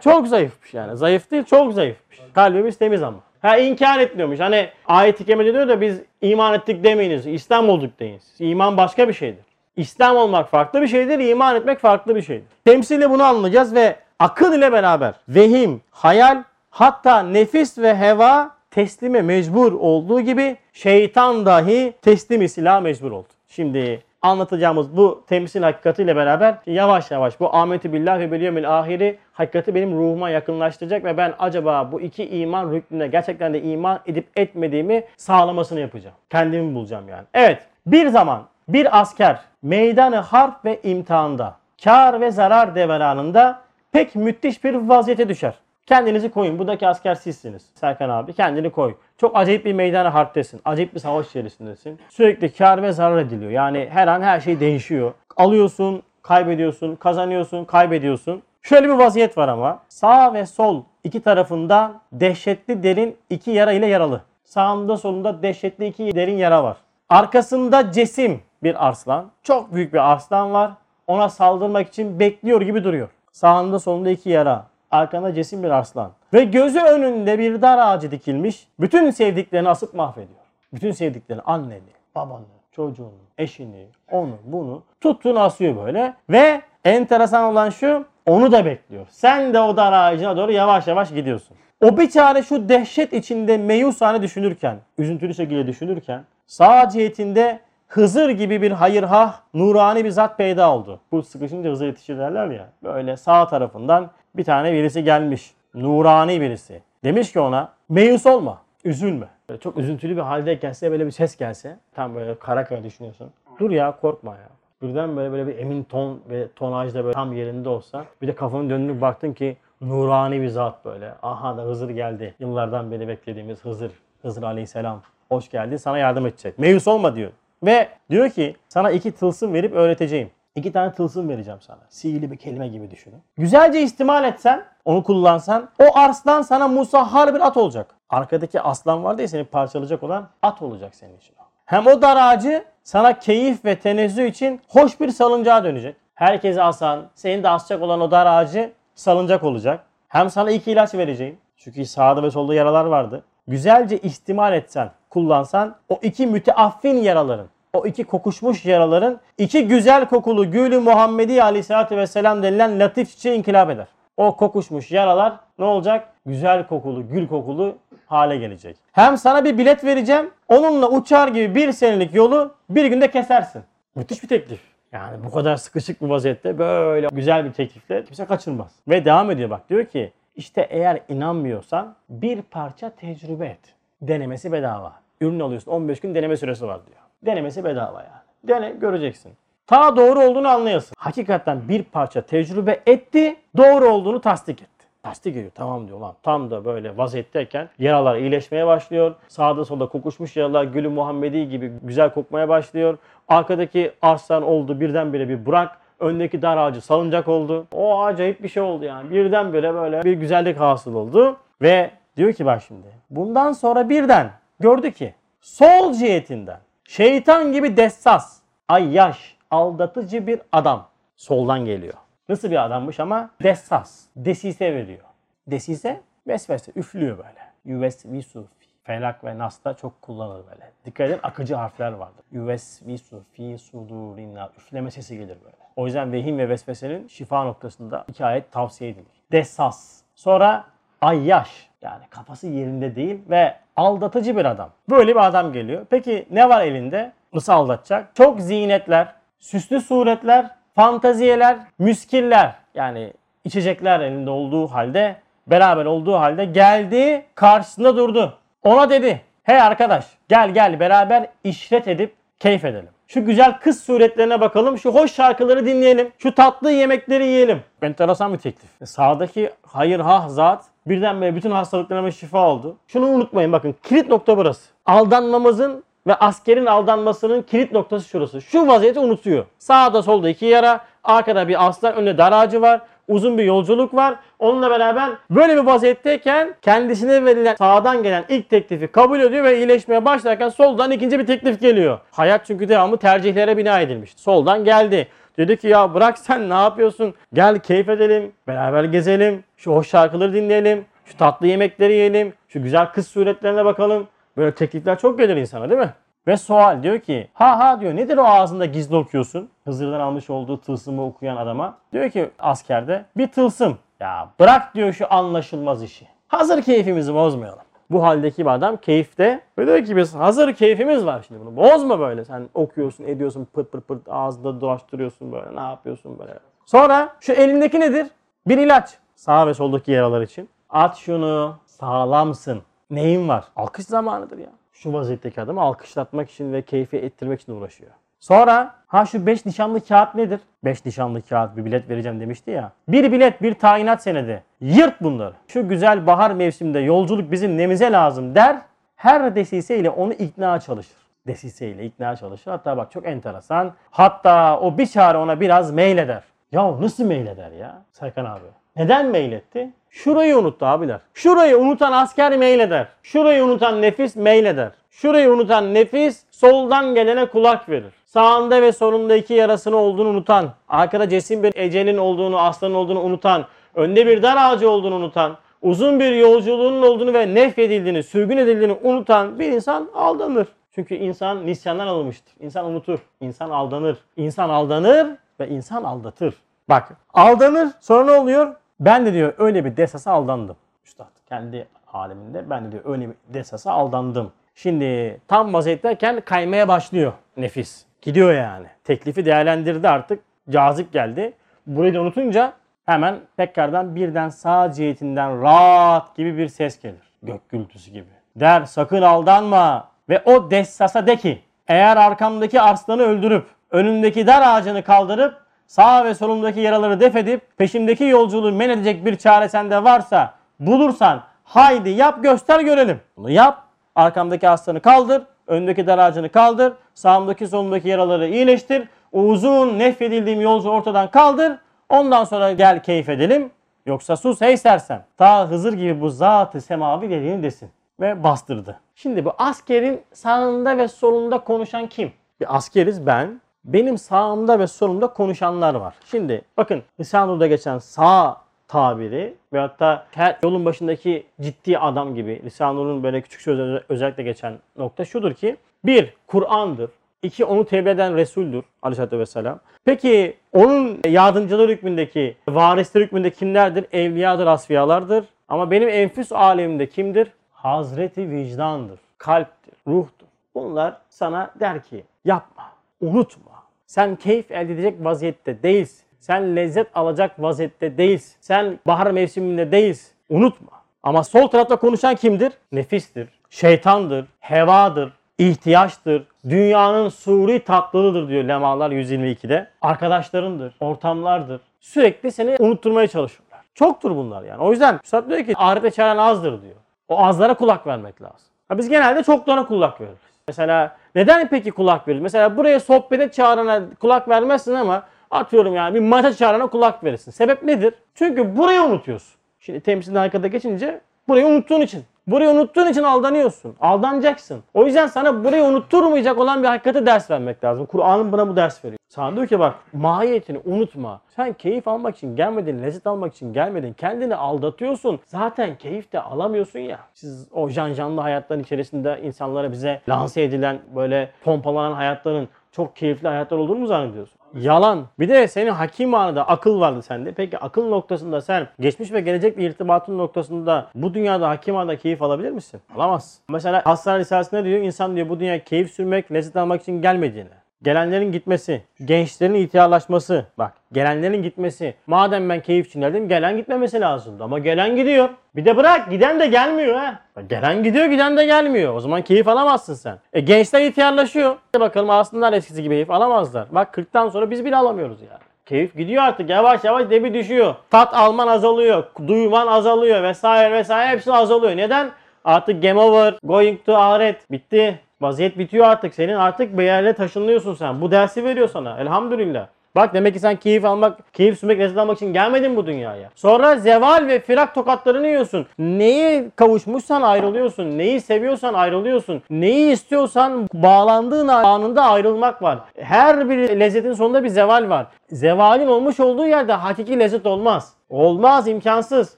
çok zayıfmış yani. Zayıf değil çok zayıfmış. Kalbimiz temiz ama. Ha inkar etmiyormuş. Hani ayet-i diyor da biz iman ettik demeyiniz. İslam olduk deyin. İman başka bir şeydir. İslam olmak farklı bir şeydir, iman etmek farklı bir şeydir. Temsille bunu anlayacağız ve akıl ile beraber vehim, hayal, hatta nefis ve heva teslime mecbur olduğu gibi şeytan dahi teslimi silah mecbur oldu. Şimdi anlatacağımız bu temsil hakikatiyle beraber yavaş yavaş bu Ahmetü Billah ve Biliyomil Ahiri hakikati benim ruhuma yakınlaştıracak ve ben acaba bu iki iman rüknüne gerçekten de iman edip etmediğimi sağlamasını yapacağım. Kendimi bulacağım yani. Evet bir zaman bir asker meydanı harp ve imtihanda kar ve zarar deveranında pek müthiş bir vaziyete düşer. Kendinizi koyun. Buradaki asker sizsiniz. Serkan abi kendini koy. Çok acayip bir meydana harptesin. Acayip bir savaş içerisindesin. Sürekli kar ve zarar ediliyor. Yani her an her şey değişiyor. Alıyorsun, kaybediyorsun, kazanıyorsun, kaybediyorsun. Şöyle bir vaziyet var ama. Sağ ve sol iki tarafında dehşetli derin iki yara ile yaralı. Sağında solunda dehşetli iki derin yara var. Arkasında cesim bir arslan. Çok büyük bir arslan var. Ona saldırmak için bekliyor gibi duruyor. Sağında solunda iki yara. Arkanda cesim bir arslan. Ve gözü önünde bir dar ağacı dikilmiş. Bütün sevdiklerini asıp mahvediyor. Bütün sevdiklerini anneni, babanı, çocuğunu, eşini, onu, bunu tuttuğunu asıyor böyle. Ve enteresan olan şu onu da bekliyor. Sen de o dar ağacına doğru yavaş yavaş gidiyorsun. O biçare şu dehşet içinde meyusane düşünürken, üzüntülü şekilde düşünürken sağ cihetinde Hızır gibi bir hayırhah, nurani bir zat peyda oldu. Bu sıkışınca Hızır yetişir derler ya. Böyle sağ tarafından bir tane birisi gelmiş. Nurani birisi. Demiş ki ona meyus olma, üzülme. Böyle çok üzüntülü bir haldeyken size böyle bir ses gelse, tam böyle kara kara düşünüyorsun. Dur ya korkma ya. Birden böyle böyle bir emin ton ve tonajda böyle tam yerinde olsa bir de kafanın döndüğünü baktın ki nurani bir zat böyle. Aha da Hızır geldi. Yıllardan beri beklediğimiz Hızır. Hızır aleyhisselam. Hoş geldi sana yardım edecek. Meyus olma diyor. Ve diyor ki sana iki tılsım verip öğreteceğim. İki tane tılsım vereceğim sana. Sihirli bir kelime gibi düşünün. Güzelce istimal etsen, onu kullansan o arslan sana musahhar bir at olacak. Arkadaki aslan var diye seni parçalayacak olan at olacak senin için. Hem o dar ağacı sana keyif ve tenezzü için hoş bir salıncağa dönecek. Herkese asan, seni de asacak olan o dar ağacı salıncak olacak. Hem sana iki ilaç vereceğim. Çünkü sağda ve solda yaralar vardı. Güzelce istimal etsen, kullansan o iki müteaffin yaraların, o iki kokuşmuş yaraların iki güzel kokulu Gülü Muhammedi Aleyhisselatü Vesselam denilen latif çiçeği inkılap eder. O kokuşmuş yaralar ne olacak? Güzel kokulu, gül kokulu hale gelecek. Hem sana bir bilet vereceğim. Onunla uçar gibi bir senelik yolu bir günde kesersin. Müthiş bir teklif. Yani bu kadar sıkışık bir vaziyette böyle güzel bir teklifle kimse kaçırmaz. Ve devam ediyor bak diyor ki işte eğer inanmıyorsan bir parça tecrübe et. Denemesi bedava. Ürün alıyorsun 15 gün deneme süresi var diyor. Denemesi bedava yani. Dene göreceksin. Ta doğru olduğunu anlayasın. Hakikaten bir parça tecrübe etti, doğru olduğunu tasdik etti. Tasdik ediyor. Tamam diyor lan. Tam da böyle vaziyetteyken yaralar iyileşmeye başlıyor. Sağda solda kokuşmuş yaralar Gülü Muhammedi gibi güzel kokmaya başlıyor. Arkadaki arslan oldu birdenbire bir Burak. Öndeki dar ağacı salıncak oldu. O acayip bir şey oldu yani. Birdenbire böyle bir güzellik hasıl oldu. Ve diyor ki bak şimdi. Bundan sonra birden gördü ki sol cihetinden şeytan gibi dessas, ayyaş, aldatıcı bir adam soldan geliyor. Nasıl bir adammış ama dessas, desise veriyor. Desise vesvese, üflüyor böyle. Yüvesvisu. Felak ve Nas'ta çok kullanılır böyle. Dikkat edin akıcı harfler vardır. Yüvesvisu fi sudurina. Üfleme sesi gelir böyle. O yüzden vehim ve vesvesenin şifa noktasında iki ayet tavsiye edilir. Dessas. Sonra ayyaş. Yani kafası yerinde değil ve aldatıcı bir adam. Böyle bir adam geliyor. Peki ne var elinde? Nasıl aldatacak? Çok zinetler, süslü suretler, fantaziyeler, müskiller yani içecekler elinde olduğu halde, beraber olduğu halde geldi, karşısında durdu. Ona dedi, hey arkadaş gel gel beraber işret edip keyif edelim. Şu güzel kız suretlerine bakalım, şu hoş şarkıları dinleyelim, şu tatlı yemekleri yiyelim. Enteresan bir teklif. Sağdaki hayır hah zat birdenbire bütün hastalıklarıma şifa oldu. Şunu unutmayın bakın kilit nokta burası. Aldanmamızın ve askerin aldanmasının kilit noktası şurası. Şu vaziyeti unutuyor. Sağda solda iki yara, arkada bir aslan, önünde dar ağacı var. Uzun bir yolculuk var. Onunla beraber böyle bir vaziyetteyken kendisine verilen sağdan gelen ilk teklifi kabul ediyor ve iyileşmeye başlarken soldan ikinci bir teklif geliyor. Hayat çünkü devamlı tercihlere bina edilmiş. Soldan geldi. Dedi ki ya bırak sen ne yapıyorsun? Gel keyif edelim. Beraber gezelim. Şu hoş şarkıları dinleyelim. Şu tatlı yemekleri yiyelim. Şu güzel kız suretlerine bakalım. Böyle teklifler çok gelir insana değil mi? Ve sual diyor ki ha ha diyor nedir o ağzında gizli okuyorsun? Hızır'dan almış olduğu tılsımı okuyan adama. Diyor ki askerde bir tılsım. Ya bırak diyor şu anlaşılmaz işi. Hazır keyfimizi bozmayalım. Bu haldeki bir adam keyifte. Ve diyor ki biz hazır keyfimiz var şimdi bunu. Bozma böyle. Sen okuyorsun, ediyorsun, pırt pırt pırt ağzında dolaştırıyorsun böyle. Ne yapıyorsun böyle. Sonra şu elindeki nedir? Bir ilaç. Sağ ve soldaki yaralar için. At şunu. Sağlamsın. Neyin var? Alkış zamanıdır ya. Şu vaziyetteki adamı alkışlatmak için ve keyfi ettirmek için uğraşıyor. Sonra ha şu 5 nişanlı kağıt nedir? 5 nişanlı kağıt bir bilet vereceğim demişti ya. Bir bilet bir tayinat senedi. Yırt bunları. Şu güzel bahar mevsiminde yolculuk bizim nemize lazım der. Her desiseyle onu ikna çalışır. Desiseyle ikna çalışır. Hatta bak çok enteresan. Hatta o bir çare ona biraz meyleder. Ya nasıl meyleder ya Serkan abi? Neden meyletti? Şurayı unuttu abiler. Şurayı unutan asker meyleder. Şurayı unutan nefis meyleder. Şurayı unutan nefis soldan gelene kulak verir. Sağında ve solunda iki yarasını olduğunu unutan, arkada cesim bir ecelin olduğunu, aslanın olduğunu unutan, önde bir dar ağacı olduğunu unutan, uzun bir yolculuğunun olduğunu ve nefyedildiğini, sürgün edildiğini unutan bir insan aldanır. Çünkü insan nisyandan alınmıştır. İnsan unutur, insan aldanır. İnsan aldanır ve insan aldatır. Bak aldanır sonra ne oluyor? Ben de diyor öyle bir desasa aldandım. Üstad kendi aleminde ben de diyor öyle bir desasa aldandım. Şimdi tam vaziyetteyken kaymaya başlıyor nefis. Gidiyor yani. Teklifi değerlendirdi artık. Cazip geldi. Burayı da unutunca hemen tekrardan birden sağ cihetinden rahat gibi bir ses gelir. Gök gürültüsü gibi. Der sakın aldanma. Ve o dessasa de ki eğer arkamdaki arslanı öldürüp önündeki dar ağacını kaldırıp sağ ve solumdaki yaraları def edip peşimdeki yolculuğu men edecek bir çare sende varsa bulursan haydi yap göster görelim. Bunu yap. Arkamdaki aslanı kaldır. Öndeki dar ağacını kaldır. Sağımdaki solumdaki yaraları iyileştir. O uzun nefredildiğim yolcu ortadan kaldır. Ondan sonra gel keyif edelim. Yoksa sus hey sersem. Ta Hızır gibi bu zatı semavi dediğini desin. Ve bastırdı. Şimdi bu askerin sağında ve solunda konuşan kim? Bir askeriz ben. Benim sağımda ve solumda konuşanlar var. Şimdi bakın Lisanur'da geçen sağ tabiri ve hatta her yolun başındaki ciddi adam gibi Lisanur'un böyle küçük söz özellikle geçen nokta şudur ki bir Kur'an'dır. İki onu tebliğ eden Resul'dür aleyhissalatü vesselam. Peki onun yardımcılar hükmündeki, varisler hükmünde kimlerdir? Evliyadır, asfiyalardır. Ama benim enfüs alemimde kimdir? Hazreti vicdandır, kalptir, ruhtur. Bunlar sana der ki yapma, unutma. Sen keyif elde edecek vaziyette değilsin. Sen lezzet alacak vaziyette değilsin. Sen bahar mevsiminde değilsin. Unutma. Ama sol tarafta konuşan kimdir? Nefistir, şeytandır, hevadır, ihtiyaçtır, dünyanın suri tatlılığıdır diyor Lemalar 122'de. Arkadaşlarındır, ortamlardır. Sürekli seni unutturmaya çalışıyorlar. Çoktur bunlar yani. O yüzden Üstad diyor ki ahirete çağıran azdır diyor. O azlara kulak vermek lazım. Ha biz genelde çoklara kulak veririz. Mesela neden peki kulak veririz? Mesela buraya sohbete çağırana kulak vermezsin ama atıyorum yani bir maça çağırana kulak verirsin. Sebep nedir? Çünkü burayı unutuyorsun. Şimdi temsilden arkada geçince burayı unuttuğun için. Burayı unuttuğun için aldanıyorsun. Aldanacaksın. O yüzden sana burayı unutturmayacak olan bir hakikate ders vermek lazım. Kur'an'ın buna bu ders veriyor. Sana diyor ki bak mahiyetini unutma. Sen keyif almak için gelmedin, lezzet almak için gelmedin. Kendini aldatıyorsun. Zaten keyif de alamıyorsun ya. Siz o janjanlı hayatların içerisinde insanlara bize lanse edilen böyle pompalanan hayatların çok keyifli hayatlar olduğunu mu zannediyorsun? Yalan. Bir de senin hakim anında akıl vardı sende. Peki akıl noktasında sen geçmiş ve gelecekle irtibatın noktasında bu dünyada hakim anında keyif alabilir misin? Alamazsın. Mesela Hastane Risalesi'nde diyor insan diyor bu dünya keyif sürmek, lezzet almak için gelmediğini. Gelenlerin gitmesi, gençlerin ihtiyarlaşması. Bak gelenlerin gitmesi. Madem ben keyif için geldim gelen gitmemesi lazımdı. Ama gelen gidiyor. Bir de bırak giden de gelmiyor ha. Gelen gidiyor giden de gelmiyor. O zaman keyif alamazsın sen. E gençler ihtiyarlaşıyor. Hadi bakalım aslında eskisi gibi keyif alamazlar. Bak 40'tan sonra biz bile alamıyoruz yani. Keyif gidiyor artık yavaş yavaş debi düşüyor. Tat alman azalıyor, duyman azalıyor vesaire vesaire hepsi azalıyor. Neden? Artık game over, going to ahiret bitti. Vaziyet bitiyor artık. Senin artık bir yerle taşınıyorsun sen. Bu dersi veriyor sana. Elhamdülillah. Bak demek ki sen keyif almak, keyif sürmek, lezzet almak için gelmedin bu dünyaya. Sonra zeval ve firak tokatlarını yiyorsun. Neyi kavuşmuşsan ayrılıyorsun. Neyi seviyorsan ayrılıyorsun. Neyi istiyorsan bağlandığın anında ayrılmak var. Her bir lezzetin sonunda bir zeval var. Zevalin olmuş olduğu yerde hakiki lezzet olmaz. Olmaz imkansız.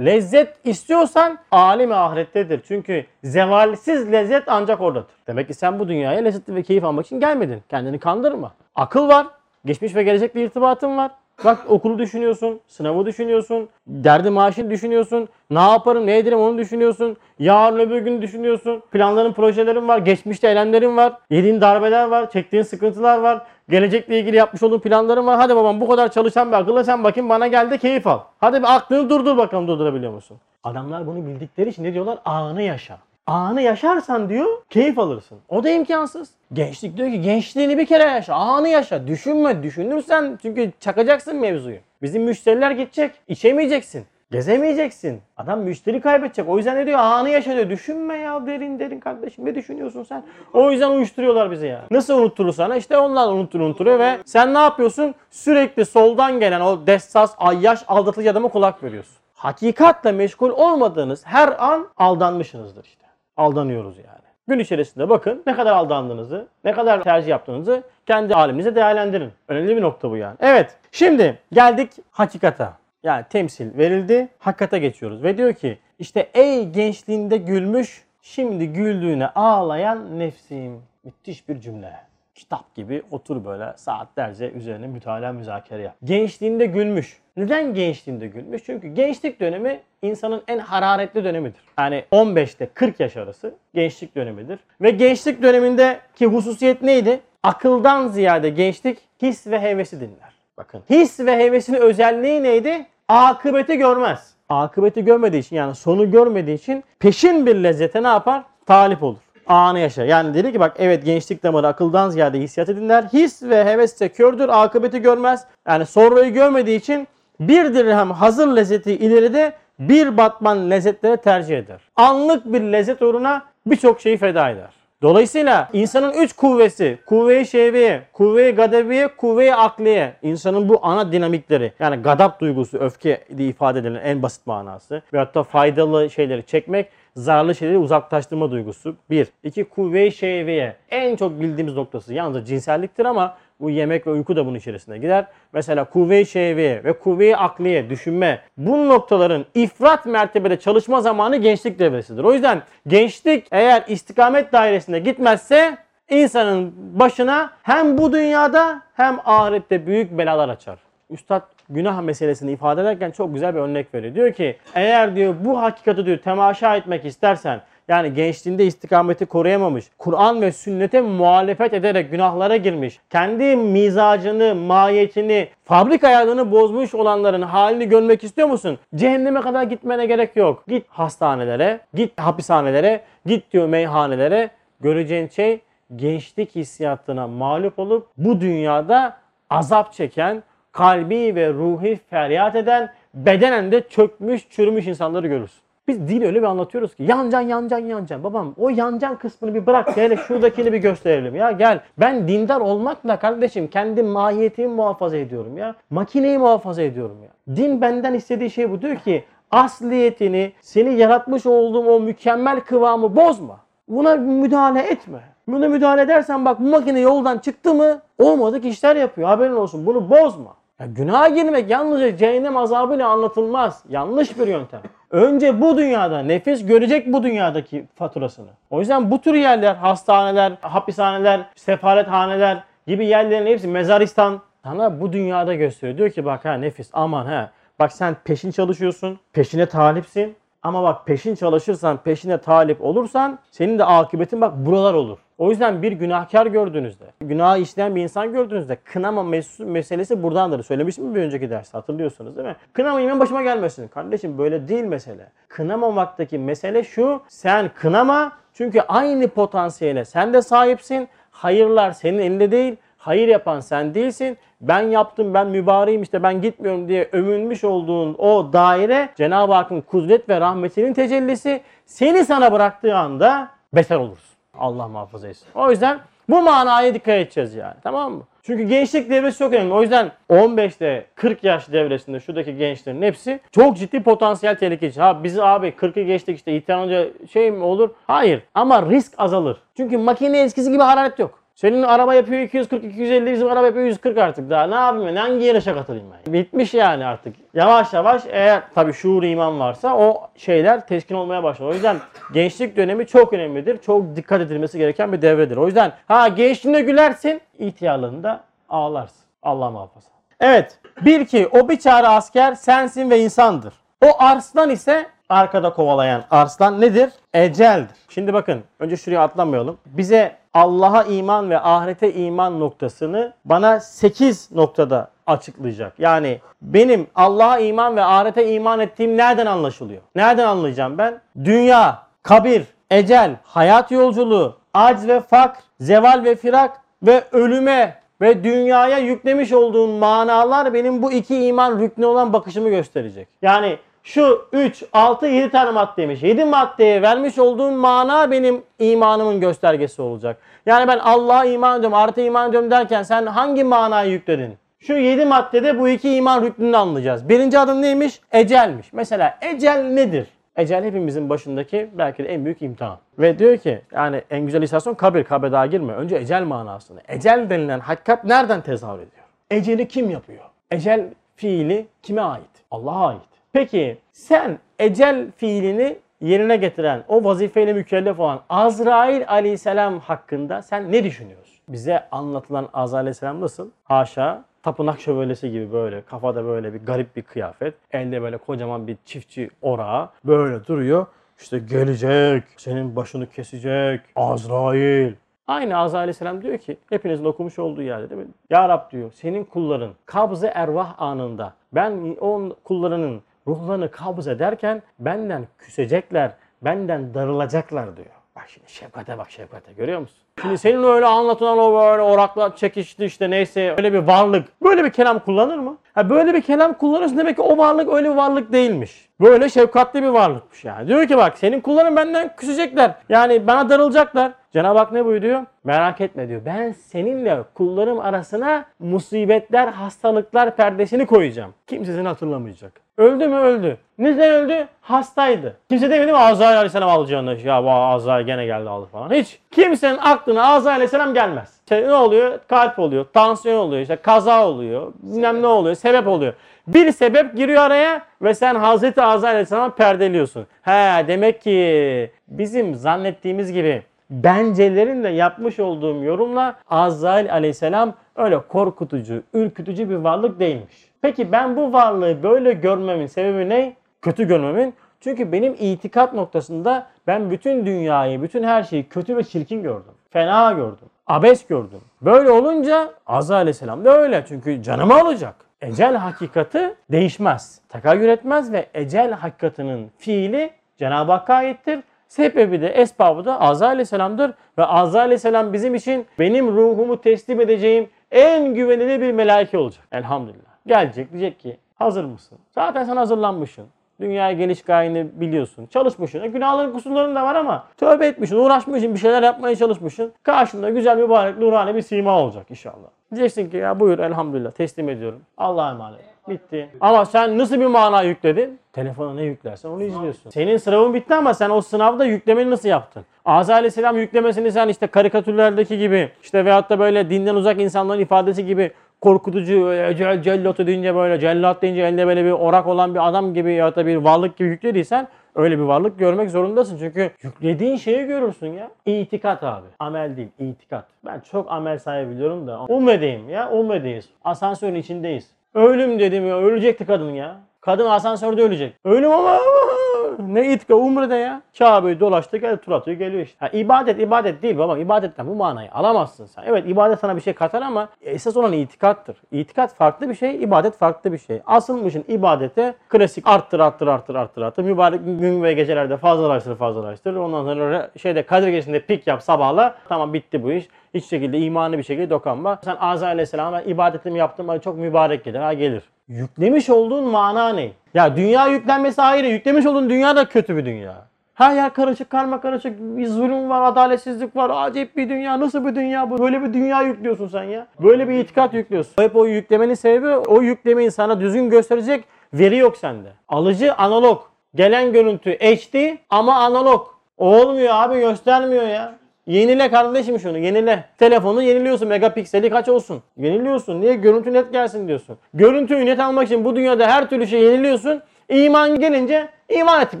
Lezzet istiyorsan alim ahirettedir. Çünkü zevalsiz lezzet ancak oradadır. Demek ki sen bu dünyaya lezzet ve keyif almak için gelmedin. Kendini kandırma. Akıl var. Geçmiş ve gelecekle irtibatın var. Bak okulu düşünüyorsun, sınavı düşünüyorsun, derdi maaşını düşünüyorsun, ne yaparım, ne ederim onu düşünüyorsun. Yarın öbür gün düşünüyorsun. Planların, projelerin var, geçmişte eylemlerin var, yediğin darbeler var, çektiğin sıkıntılar var. Gelecekle ilgili yapmış olduğun planların var. Hadi babam bu kadar çalışan bir akıllı sen bakayım bana gel de keyif al. Hadi bir aklını durdur bakalım durdurabiliyor musun? Adamlar bunu bildikleri için ne diyorlar? Anı yaşa. Anı yaşarsan diyor keyif alırsın. O da imkansız. Gençlik diyor ki gençliğini bir kere yaşa. Anı yaşa. Düşünme. Düşünürsen çünkü çakacaksın mevzuyu. Bizim müşteriler gidecek. içemeyeceksin. Gezemeyeceksin. Adam müşteri kaybedecek. O yüzden ne diyor? Anı yaşa diyor. Düşünme ya derin derin kardeşim. Ne düşünüyorsun sen? O yüzden uyuşturuyorlar bizi ya. Nasıl unutturur sana? İşte onlar unuttur unutturuyor ve sen ne yapıyorsun? Sürekli soldan gelen o dessas, ayyaş, aldatıcı adama kulak veriyorsun. Hakikatle meşgul olmadığınız her an aldanmışsınızdır işte. Aldanıyoruz yani. Gün içerisinde bakın ne kadar aldandığınızı, ne kadar tercih yaptığınızı kendi halinize değerlendirin. Önemli bir nokta bu yani. Evet, şimdi geldik hakikata. Yani temsil verildi, hakikate geçiyoruz. Ve diyor ki işte ey gençliğinde gülmüş, şimdi güldüğüne ağlayan nefsim. Müthiş bir cümle. Kitap gibi otur böyle saatlerce üzerine mütalaa müzakere yap. Gençliğinde gülmüş. Neden gençliğinde gülmüş? Çünkü gençlik dönemi insanın en hararetli dönemidir. Yani 15 ile 40 yaş arası gençlik dönemidir. Ve gençlik dönemindeki hususiyet neydi? Akıldan ziyade gençlik his ve hevesi dinler. Bakın his ve hevesinin özelliği neydi? Akıbeti görmez. Akıbeti görmediği için yani sonu görmediği için peşin bir lezzete ne yapar? Talip olur. Anı yaşar. Yani dedi ki bak evet gençlik damarı akıldan ziyade hissiyatı dinler. His ve heves ise kördür. Akıbeti görmez. Yani sonrayı görmediği için bir dirhem hazır lezzeti ileride bir batman lezzetlere tercih eder. Anlık bir lezzet uğruna birçok şeyi feda eder. Dolayısıyla insanın üç kuvvesi, kuvve-i şehviye, kuvve-i gadebiye, kuvve-i akliye. İnsanın bu ana dinamikleri yani gadap duygusu, öfke diye ifade edilen en basit manası. Ve hatta faydalı şeyleri çekmek, zararlı şeyleri uzaklaştırma duygusu. Bir. İki kuvve-i şehviye. En çok bildiğimiz noktası yalnızca cinselliktir ama bu yemek ve uyku da bunun içerisine girer. Mesela kuvve-i şehviye ve kuvve-i akliye, düşünme. Bu noktaların ifrat mertebede çalışma zamanı gençlik devresidir. O yüzden gençlik eğer istikamet dairesinde gitmezse insanın başına hem bu dünyada hem ahirette büyük belalar açar. Üstad günah meselesini ifade ederken çok güzel bir örnek veriyor. Diyor ki eğer diyor bu hakikati diyor temaşa etmek istersen yani gençliğinde istikameti koruyamamış, Kur'an ve sünnete muhalefet ederek günahlara girmiş, kendi mizacını, mahiyetini, fabrika ayarını bozmuş olanların halini görmek istiyor musun? Cehenneme kadar gitmene gerek yok. Git hastanelere, git hapishanelere, git diyor meyhanelere. Göreceğin şey gençlik hissiyatına mağlup olup bu dünyada azap çeken, kalbi ve ruhi feryat eden, bedenen de çökmüş, çürümüş insanları görürsün. Biz dini öyle bir anlatıyoruz ki yancan yancan yancan. Babam o yancan kısmını bir bırak hele şuradakini bir gösterelim ya gel. Ben dindar olmakla kardeşim kendi mahiyetimi muhafaza ediyorum ya. Makineyi muhafaza ediyorum ya. Din benden istediği şey bu diyor ki asliyetini seni yaratmış olduğum o mükemmel kıvamı bozma. Buna müdahale etme. Buna müdahale edersen bak bu makine yoldan çıktı mı olmadık işler yapıyor. Haberin olsun bunu bozma. Ya günaha girmek yalnızca cehennem azabıyla anlatılmaz. Yanlış bir yöntem. Önce bu dünyada nefis görecek bu dünyadaki faturasını. O yüzden bu tür yerler, hastaneler, hapishaneler, sefarethaneler gibi yerlerin hepsi mezaristan sana bu dünyada gösteriyor. Diyor ki bak ha nefis aman ha. Bak sen peşin çalışıyorsun, peşine talipsin. Ama bak peşin çalışırsan, peşine talip olursan senin de akıbetin bak buralar olur. O yüzden bir günahkar gördüğünüzde, günah işleyen bir insan gördüğünüzde kınama mes- meselesi buradandır. Söylemiştim mi bir önceki derste hatırlıyorsunuz değil mi? Kınama yemin başıma gelmesin. Kardeşim böyle değil mesele. Kınamamaktaki mesele şu. Sen kınama çünkü aynı potansiyele sen de sahipsin. Hayırlar senin elinde değil. Hayır yapan sen değilsin. Ben yaptım, ben mübareğim işte ben gitmiyorum diye övünmüş olduğun o daire Cenab-ı Hakk'ın kudret ve rahmetinin tecellisi seni sana bıraktığı anda beter olursun. Allah muhafaza etsin. O yüzden bu manaya dikkat edeceğiz yani. Tamam mı? Çünkü gençlik devresi çok önemli. O yüzden 15'te 40 yaş devresinde şuradaki gençlerin hepsi çok ciddi potansiyel tehlike Ha bizi abi 40'ı geçtik işte ihtiyar olunca şey mi olur? Hayır. Ama risk azalır. Çünkü makine eskisi gibi hararet yok. Senin araba yapıyor 240, 250, bizim araba yapıyor 140 artık daha. Ne yapayım ben? Hangi yarışa katılayım ben? Bitmiş yani artık. Yavaş yavaş eğer tabii şuur iman varsa o şeyler teskin olmaya başlar. O yüzden gençlik dönemi çok önemlidir. Çok dikkat edilmesi gereken bir devredir. O yüzden ha gençliğinde gülersin, ihtiyarlığında ağlarsın. Allah muhafaza. Evet. Bil ki o bir çare asker sensin ve insandır. O arslan ise arkada kovalayan arslan nedir? Eceldir. Şimdi bakın önce şuraya atlamayalım. Bize Allah'a iman ve ahirete iman noktasını bana 8 noktada açıklayacak. Yani benim Allah'a iman ve ahirete iman ettiğim nereden anlaşılıyor? Nereden anlayacağım ben? Dünya, kabir, ecel, hayat yolculuğu, acz ve fakr, zeval ve firak ve ölüme ve dünyaya yüklemiş olduğun manalar benim bu iki iman rüknü olan bakışımı gösterecek. Yani şu 3, 6, 7 tane maddeymiş. 7 maddeye vermiş olduğun mana benim imanımın göstergesi olacak. Yani ben Allah'a iman ediyorum, ahirete iman ediyorum derken sen hangi manayı yükledin? Şu 7 maddede bu iki iman rüknünü anlayacağız. Birinci adım neymiş? Ecelmiş. Mesela ecel nedir? Ecel hepimizin başındaki belki de en büyük imtihan. Ve diyor ki yani en güzel istasyon kabir, kabre daha girme. Önce ecel manasını. Ecel denilen hakikat nereden tezahür ediyor? Eceli kim yapıyor? Ecel fiili kime ait? Allah'a ait. Peki sen ecel fiilini yerine getiren, o vazifeyle mükellef olan Azrail aleyhisselam hakkında sen ne düşünüyorsun? Bize anlatılan Azrail aleyhisselam nasıl? Haşa tapınak şövalyesi gibi böyle kafada böyle bir garip bir kıyafet. Elde böyle kocaman bir çiftçi orağı böyle duruyor. İşte gelecek, senin başını kesecek, Azrail. Aynı Azrail aleyhisselam diyor ki hepinizin okumuş olduğu yerde değil mi? Ya Rab diyor senin kulların kabzı ervah anında ben o kullarının ruhlarını kabz ederken benden küsecekler, benden darılacaklar diyor. Bak şimdi şefkate bak şefkate görüyor musun? Şimdi senin öyle anlatılan o böyle oraklar çekişti işte neyse öyle bir varlık. Böyle bir kelam kullanır mı? Ha böyle bir kelam kullanırsın demek ki o varlık öyle bir varlık değilmiş. Böyle şefkatli bir varlıkmış yani. Diyor ki bak senin kulların benden küsecekler. Yani bana darılacaklar. Cenab-ı Hak ne buyuruyor? Merak etme diyor. Ben seninle kullarım arasına musibetler, hastalıklar perdesini koyacağım. Kimse seni hatırlamayacak. Öldü mü öldü. Neden öldü? Hastaydı. Kimse demedi mi Azrail Aleyhisselam alacağını? Ya bu Azrail gene geldi aldı falan. Hiç. Kimsenin aklına Azrail Aleyhisselam gelmez. İşte ne oluyor? Kalp oluyor, tansiyon oluyor, işte kaza oluyor, bilmem ne oluyor, sebep oluyor. Bir sebep giriyor araya ve sen Hazreti Azrail Aleyhisselam'ı perdeliyorsun. He demek ki bizim zannettiğimiz gibi bencelerin de yapmış olduğum yorumla Azrail aleyhisselam öyle korkutucu, ürkütücü bir varlık değilmiş. Peki ben bu varlığı böyle görmemin sebebi ne? Kötü görmemin. Çünkü benim itikat noktasında ben bütün dünyayı, bütün her şeyi kötü ve çirkin gördüm. Fena gördüm. Abes gördüm. Böyle olunca Azrail aleyhisselam da öyle. Çünkü canımı alacak. Ecel hakikati değişmez. Tekayyür etmez ve ecel hakikatinin fiili Cenab-ı Hakk'a aittir. Sebebi de esbabı da Azrail aleyhisselamdır. Ve Azrail aleyhisselam bizim için benim ruhumu teslim edeceğim en güvenilir bir melaike olacak. Elhamdülillah. Gelecek diyecek ki hazır mısın? Zaten sen hazırlanmışsın. Dünyaya geliş gayeni biliyorsun. Çalışmışsın. E, günahların kusurların da var ama tövbe etmişsin, uğraşmışsın, bir şeyler yapmaya çalışmışsın. Karşında güzel, mübarek, nurani bir sima olacak inşallah. Diyeceksin ki ya buyur elhamdülillah teslim ediyorum. Allah'a emanet. Bitti. Ama sen nasıl bir mana yükledin? Telefona ne yüklersen onu izliyorsun. Senin sınavın bitti ama sen o sınavda yüklemeni nasıl yaptın? Azza aleyhisselam yüklemesini sen işte karikatürlerdeki gibi işte veyahut da böyle dinden uzak insanların ifadesi gibi korkutucu cel, cellatı deyince böyle cellat deyince elinde böyle bir orak olan bir adam gibi ya da bir varlık gibi yüklediysen öyle bir varlık görmek zorundasın. Çünkü yüklediğin şeyi görürsün ya. İtikat abi. Amel değil, itikat. Ben çok amel sahibi biliyorum da. Ummedeyiz ya, ummedeyiz. Asansörün içindeyiz. Ölüm dedim ya, ölecekti kadın ya. Kadın asansörde ölecek. Ölüm ama ne itka umrede ya. Kabe'yi dolaştı gel tur atıyor geliyor işte. Ha, ibadet ibadet değil baba. İbadetten bu manayı alamazsın sen. Evet ibadet sana bir şey katar ama esas olan itikattır. İtikat farklı bir şey, ibadet farklı bir şey. Asılmışın ibadete klasik arttır arttır arttır arttır arttır. Mübarek gün ve gecelerde fazlalaştır fazlalaştır. Ondan sonra şeyde Kadir Gecesi'nde pik yap sabahla. Tamam bitti bu iş. Hiç şekilde imanı bir şekilde dokanma. Sen Azrail Aleyhisselam'a ibadetimi yaptım çok mübarek gelir. Ha gelir. Yüklemiş olduğun mana ne? Ya dünya yüklenmesi ayrı. Yüklemiş olduğun dünya da kötü bir dünya. Her yer karışık, karma karışık. Bir zulüm var, adaletsizlik var. Acayip bir dünya. Nasıl bir dünya bu? Böyle bir dünya yüklüyorsun sen ya. Böyle bir itikat yüklüyorsun. Hep o yüklemenin sebebi o yüklemeyi sana düzgün gösterecek veri yok sende. Alıcı analog. Gelen görüntü HD ama analog. Olmuyor abi göstermiyor ya. Yenile kardeşim şunu yenile. Telefonu yeniliyorsun megapikseli kaç olsun. Yeniliyorsun. Niye? Görüntü net gelsin diyorsun. Görüntüyü net almak için bu dünyada her türlü şey yeniliyorsun. İman gelince iman ettik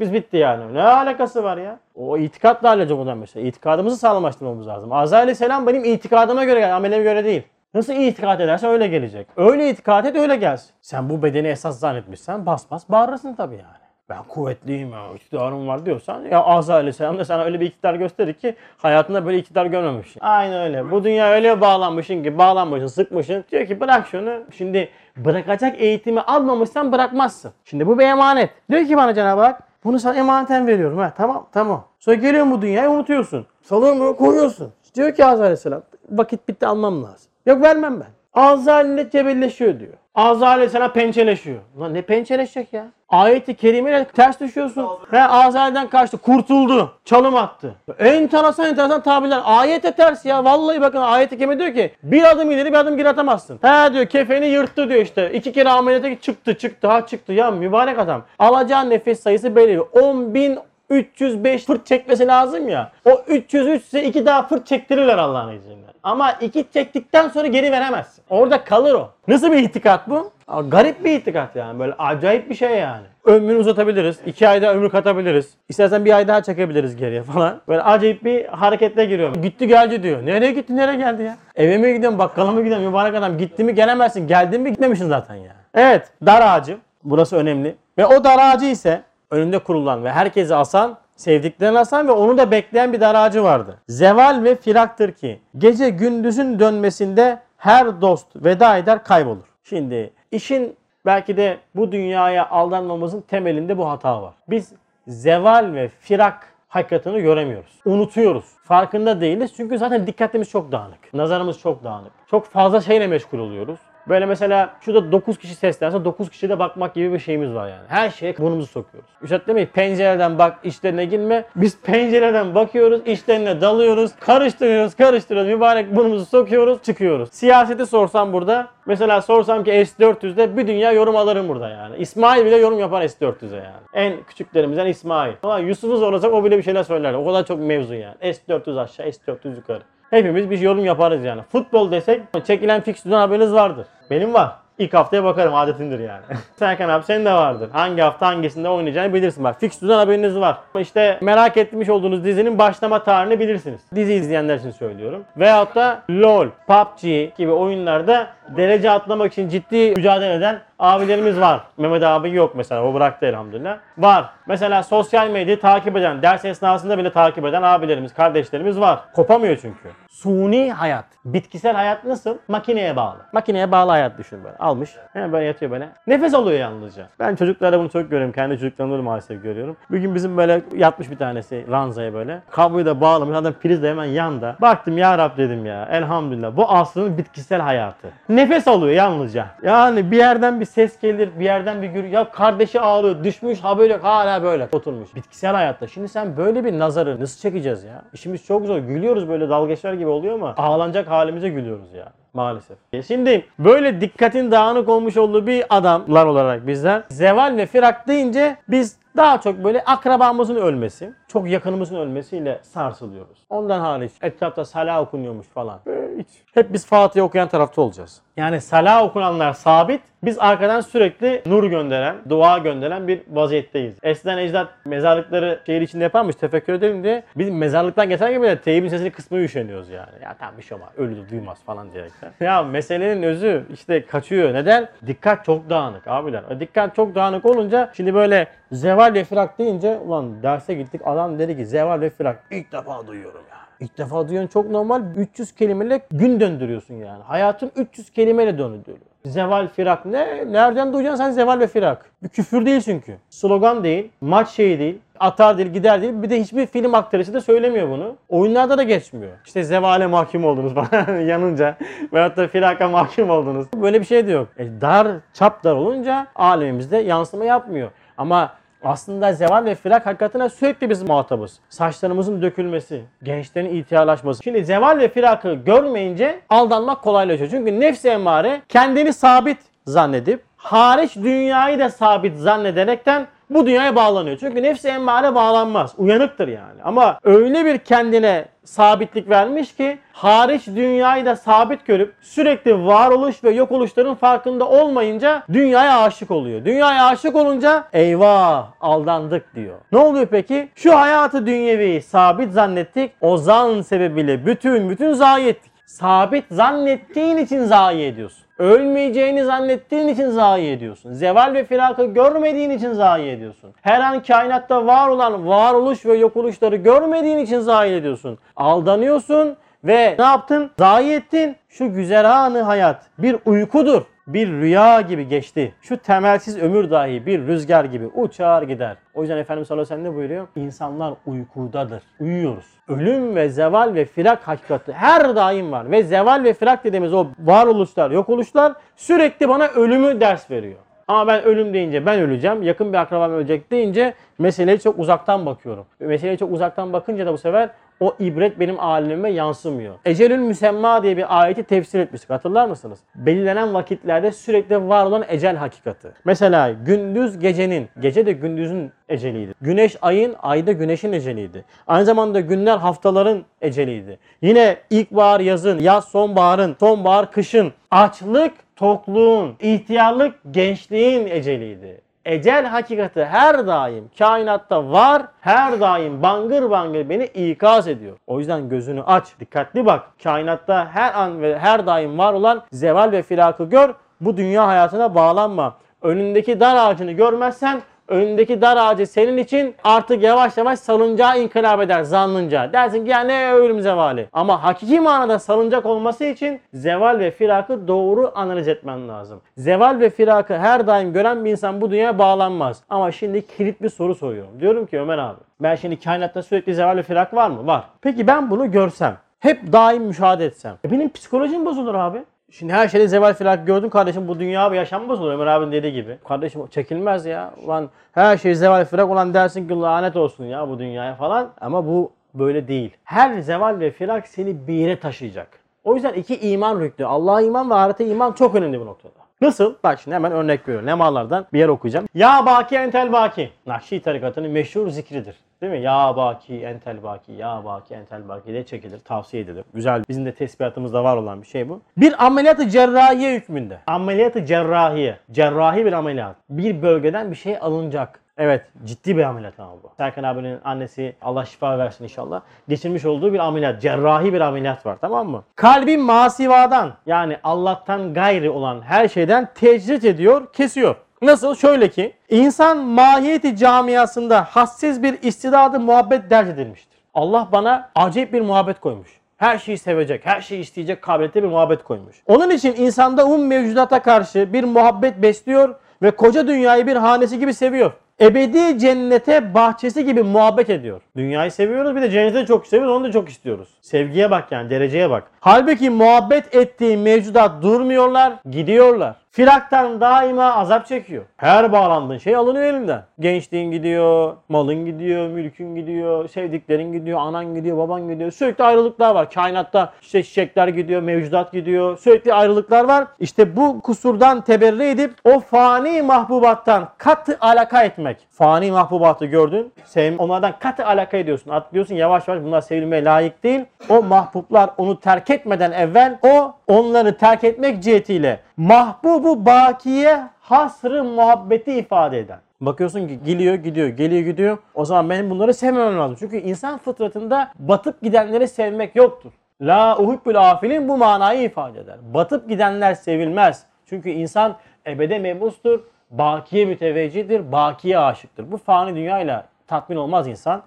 biz bitti yani. Ne alakası var ya? O itikatla alacak olan mesela. İtikadımızı sağlamlaştırmamız lazım. Azrail Aleyhisselam benim itikadıma göre geldi. Amelime göre değil. Nasıl itikat edersen öyle gelecek. Öyle itikat et öyle gelsin. Sen bu bedeni esas zannetmişsen bas bas bağırırsın tabii yani. Ben kuvvetliyim ya, iktidarım var diyorsan ya Azza Aleyhisselam da sana öyle bir iktidar gösterir ki hayatında böyle iktidar görmemiş. Aynen öyle. Bu dünya öyle bağlanmışsın ki bağlanmışsın, sıkmışsın. Diyor ki bırak şunu. Şimdi bırakacak eğitimi almamışsan bırakmazsın. Şimdi bu bir emanet. Diyor ki bana Cenab-ı Hak bunu sana emaneten veriyorum. Ha, tamam tamam. Sonra geliyor bu dünyaya unutuyorsun. Salıyor mu koyuyorsun. Diyor ki Azza Aleyhisselam vakit bitti almam lazım. Yok vermem ben. Azrail'le cebelleşiyor diyor. Azrail sana pençeleşiyor. Lan ne pençeleşecek ya? Ayeti kerimeyle ters düşüyorsun. He Azrail'den kaçtı. Kurtuldu. Çalım attı. Enteresan enteresan tabirler. Ayete ters ya. Vallahi bakın ayeti kerime diyor ki bir adım ileri bir adım geri atamazsın. He diyor kefeni yırttı diyor işte. İki kere ameliyata çıktı çıktı ha çıktı. Ya mübarek adam. Alacağın nefes sayısı belli. 10 bin 305 fırt çekmesi lazım ya. O 303 ise iki daha fırt çektirirler Allah'ın izniyle. Ama iki çektikten sonra geri veremezsin. Orada kalır o. Nasıl bir itikat bu? Garip bir itikat yani. Böyle acayip bir şey yani. Ömrünü uzatabiliriz. iki ayda ömür katabiliriz. İstersen bir ay daha çekebiliriz geriye falan. Böyle acayip bir hareketle giriyor. Gitti geldi diyor. Nereye gitti nereye geldi ya? Eve mi gidiyorsun bakkala mı gidiyorsun mübarek adam. Gitti mi gelemezsin. Geldin mi gitmemişsin zaten ya. Evet dar ağacı. Burası önemli. Ve o dar ağacı ise önünde kurulan ve herkesi asan, sevdiklerini asan ve onu da bekleyen bir dar ağacı vardı. Zeval ve firaktır ki gece gündüzün dönmesinde her dost veda eder kaybolur. Şimdi işin belki de bu dünyaya aldanmamızın temelinde bu hata var. Biz zeval ve firak hakikatini göremiyoruz. Unutuyoruz. Farkında değiliz çünkü zaten dikkatimiz çok dağınık. Nazarımız çok dağınık. Çok fazla şeyle meşgul oluyoruz. Böyle mesela şurada 9 kişi seslense 9 kişi de bakmak gibi bir şeyimiz var yani. Her şeye burnumuzu sokuyoruz. Üstad demeyi pencereden bak işlerine girme. Biz pencereden bakıyoruz işlerine dalıyoruz. Karıştırıyoruz karıştırıyoruz. Mübarek burnumuzu sokuyoruz çıkıyoruz. Siyaseti sorsam burada. Mesela sorsam ki S-400'de bir dünya yorum alırım burada yani. İsmail bile yorum yapar S-400'e yani. En küçüklerimizden İsmail. Ama Yusuf'u zorlasak o bile bir şeyler söyler. O kadar çok mevzu yani. S-400 aşağı S-400 yukarı. Hepimiz bir yorum yaparız yani. Futbol desek çekilen fikstürden haberiniz vardır. Benim var. İlk haftaya bakarım adetimdir yani. Serkan abi senin de vardır. Hangi hafta hangisinde oynayacağını bilirsin bak. Fikstürden haberiniz var. İşte merak etmiş olduğunuz dizinin başlama tarihini bilirsiniz. Dizi izleyenler için söylüyorum. Veyahut da LoL, PUBG gibi oyunlarda derece atlamak için ciddi mücadele eden abilerimiz var. Mehmet abi yok mesela o bıraktı elhamdülillah. Var. Mesela sosyal medyayı takip eden, ders esnasında bile takip eden abilerimiz, kardeşlerimiz var. Kopamıyor çünkü. Suni hayat. Bitkisel hayat nasıl? Makineye bağlı. Makineye bağlı hayat düşün böyle. Almış. Hemen böyle yatıyor böyle. Nefes alıyor yalnızca. Ben çocuklarda bunu çok görüyorum. Kendi çocuklarımda da maalesef görüyorum. Bir gün bizim böyle yatmış bir tanesi ranzaya böyle. Kabloyu da bağlamış. Adam priz de hemen yanda. Baktım ya Rab dedim ya. Elhamdülillah. Bu aslında bitkisel hayatı. Nefes alıyor yalnızca. Yani bir yerden bir ses gelir. Bir yerden bir gür. Ya kardeşi ağlıyor. Düşmüş ha böyle hala böyle oturmuş. Bitkisel hayatta. Şimdi sen böyle bir nazarı nasıl çekeceğiz ya? İşimiz çok zor. Gülüyoruz böyle dalga geçer gibi oluyor ama ağlanacak halimize gülüyoruz ya. Maalesef. E Şimdi böyle dikkatin dağınık olmuş olduğu bir adamlar olarak bizler zeval ve firak deyince biz daha çok böyle akrabamızın ölmesi, çok yakınımızın ölmesiyle sarsılıyoruz. Ondan hariç etrafta salah okunuyormuş falan. Hiç. Hep biz Fatiha okuyan tarafta olacağız. Yani salah okunanlar sabit, biz arkadan sürekli nur gönderen, dua gönderen bir vaziyetteyiz. Eskiden ecdat mezarlıkları şehir içinde yaparmış, tefekkür edelim diye biz mezarlıktan geçen gibi de teybin sesini kısmaya üşeniyoruz yani. Ya tamam bir şey olmaz, ölüdür duymaz falan diyerekten. Ya meselenin özü işte kaçıyor. Neden? Dikkat çok dağınık abiler. O dikkat çok dağınık olunca şimdi böyle zeval ve firak deyince ulan derse gittik adam dedi ki zeval ve firak ilk defa duyuyorum ya. İlk defa duyuyorsun çok normal 300 kelimeyle gün döndürüyorsun yani. Hayatın 300 kelimeyle döndürüyor. Zeval firak ne? Nereden duyacaksın sen zeval ve firak? Bir küfür değil çünkü. Slogan değil, maç şeyi değil, atar değil, gider değil. Bir de hiçbir film aktarıcı da söylemiyor bunu. Oyunlarda da geçmiyor. İşte zevale mahkum oldunuz falan yanınca. Veyahut da firaka mahkum oldunuz. Böyle bir şey de yok. E, dar, çap dar olunca alemimizde yansıma yapmıyor. Ama aslında zeval ve firak hakikatine sürekli biz muhatabız. Saçlarımızın dökülmesi, gençlerin ihtiyarlaşması. Şimdi zeval ve firakı görmeyince aldanmak kolaylaşıyor. Çünkü nefsi emmare kendini sabit zannedip hariç dünyayı da sabit zannederekten bu dünyaya bağlanıyor. Çünkü nefsi emmare bağlanmaz. Uyanıktır yani. Ama öyle bir kendine sabitlik vermiş ki hariç dünyayı da sabit görüp sürekli varoluş ve yok oluşların farkında olmayınca dünyaya aşık oluyor. Dünyaya aşık olunca eyvah aldandık diyor. Ne oluyor peki? Şu hayatı dünyevi sabit zannettik. O zan sebebiyle bütün bütün zayi ettik. Sabit zannettiğin için zayi ediyorsun. Ölmeyeceğini zannettiğin için zayi ediyorsun. Zeval ve firakı görmediğin için zayi ediyorsun. Her an kainatta var olan varoluş ve yok oluşları görmediğin için zayi ediyorsun. Aldanıyorsun ve ne yaptın? Zayi ettin. Şu güzel anı hayat bir uykudur bir rüya gibi geçti. Şu temelsiz ömür dahi bir rüzgar gibi uçar gider. O yüzden Efendimiz sallallahu aleyhi ve sellem ne buyuruyor? İnsanlar uykudadır. Uyuyoruz. Ölüm ve zeval ve firak hakikati her daim var. Ve zeval ve firak dediğimiz o varoluşlar, yok oluşlar sürekli bana ölümü ders veriyor. Ama ben ölüm deyince ben öleceğim, yakın bir akrabam ölecek deyince meseleye çok uzaktan bakıyorum. Meseleye çok uzaktan bakınca da bu sefer o ibret benim alemime yansımıyor. Ecelül müsemma diye bir ayeti tefsir etmiştik hatırlar mısınız? Belirlenen vakitlerde sürekli var olan ecel hakikati. Mesela gündüz gecenin, gece de gündüzün eceliydi. Güneş ayın, ayda güneşin eceliydi. Aynı zamanda günler haftaların eceliydi. Yine ilkbahar yazın, yaz sonbaharın, sonbahar kışın, açlık tokluğun, ihtiyarlık gençliğin eceliydi ecel hakikati her daim kainatta var. Her daim bangır bangır beni ikaz ediyor. O yüzden gözünü aç. Dikkatli bak. Kainatta her an ve her daim var olan zeval ve firakı gör. Bu dünya hayatına bağlanma. Önündeki dar ağacını görmezsen önündeki dar ağacı senin için artık yavaş yavaş salıncağa inkılap eder zannınca. Dersin ki ya ne ölüm zevali. Ama hakiki manada salıncak olması için zeval ve firakı doğru analiz etmen lazım. Zeval ve firakı her daim gören bir insan bu dünyaya bağlanmaz. Ama şimdi kilit bir soru soruyorum. Diyorum ki Ömer abi ben şimdi kainatta sürekli zeval ve firak var mı? Var. Peki ben bunu görsem hep daim müşahede etsem. E benim psikolojim bozulur abi. Şimdi her şeyde zeval firak gördün kardeşim bu dünya bir yaşam bozuluyor Ömer abinin dediği gibi. Kardeşim çekilmez ya. Ulan her şey zeval firak olan dersin ki lanet olsun ya bu dünyaya falan. Ama bu böyle değil. Her zeval ve firak seni bir yere taşıyacak. O yüzden iki iman rüknü. Allah'a iman ve ahirete iman çok önemli bu noktada. Nasıl? Bak şimdi hemen örnek veriyorum. Lemalardan bir yer okuyacağım. Ya baki entel baki. Nakşi tarikatının meşhur zikridir. Değil mi? Ya baki entel baki, ya baki entel baki diye çekilir, tavsiye edilir. Güzel. Bizim de tesbihatımızda var olan bir şey bu. Bir ameliyatı cerrahiye hükmünde. Ameliyatı cerrahiye. Cerrahi bir ameliyat. Bir bölgeden bir şey alınacak. Evet ciddi bir ameliyat ama bu. Serkan abinin annesi Allah şifa versin inşallah. Geçirmiş olduğu bir ameliyat. Cerrahi bir ameliyat var tamam mı? Kalbin masivadan yani Allah'tan gayri olan her şeyden tecrit ediyor, kesiyor. Nasıl? Şöyle ki insan mahiyeti camiasında hassiz bir istidadı muhabbet dert edilmiştir. Allah bana acayip bir muhabbet koymuş. Her şeyi sevecek, her şeyi isteyecek kabiliyette bir muhabbet koymuş. Onun için insanda um mevcudata karşı bir muhabbet besliyor ve koca dünyayı bir hanesi gibi seviyor ebedi cennete bahçesi gibi muhabbet ediyor. Dünyayı seviyoruz bir de cenneti çok seviyoruz onu da çok istiyoruz. Sevgiye bak yani dereceye bak. Halbuki muhabbet ettiği mevcudat durmuyorlar, gidiyorlar. Firaktan daima azap çekiyor. Her bağlandığın şey alınıyor elinden. Gençliğin gidiyor, malın gidiyor, mülkün gidiyor, sevdiklerin gidiyor, anan gidiyor, baban gidiyor. Sürekli ayrılıklar var. Kainatta işte çiçekler gidiyor, mevcudat gidiyor. Sürekli ayrılıklar var. İşte bu kusurdan teberri edip o fani mahbubattan katı alaka etmek. Fani mahbubatı gördün, sev onlardan katı alaka ediyorsun. Atlıyorsun yavaş yavaş bunlar sevilmeye layık değil. O mahbublar onu terk etmeden evvel o onları terk etmek cihetiyle mahbubu bakiye hasrı muhabbeti ifade eden. Bakıyorsun ki geliyor gidiyor geliyor gidiyor. O zaman benim bunları sevmemem lazım. Çünkü insan fıtratında batıp gidenleri sevmek yoktur. La uhibbül afilin bu manayı ifade eder. Batıp gidenler sevilmez. Çünkü insan ebede mebustur. Bakiye müteveccihdir. Bakiye aşıktır. Bu fani dünyayla tatmin olmaz insan.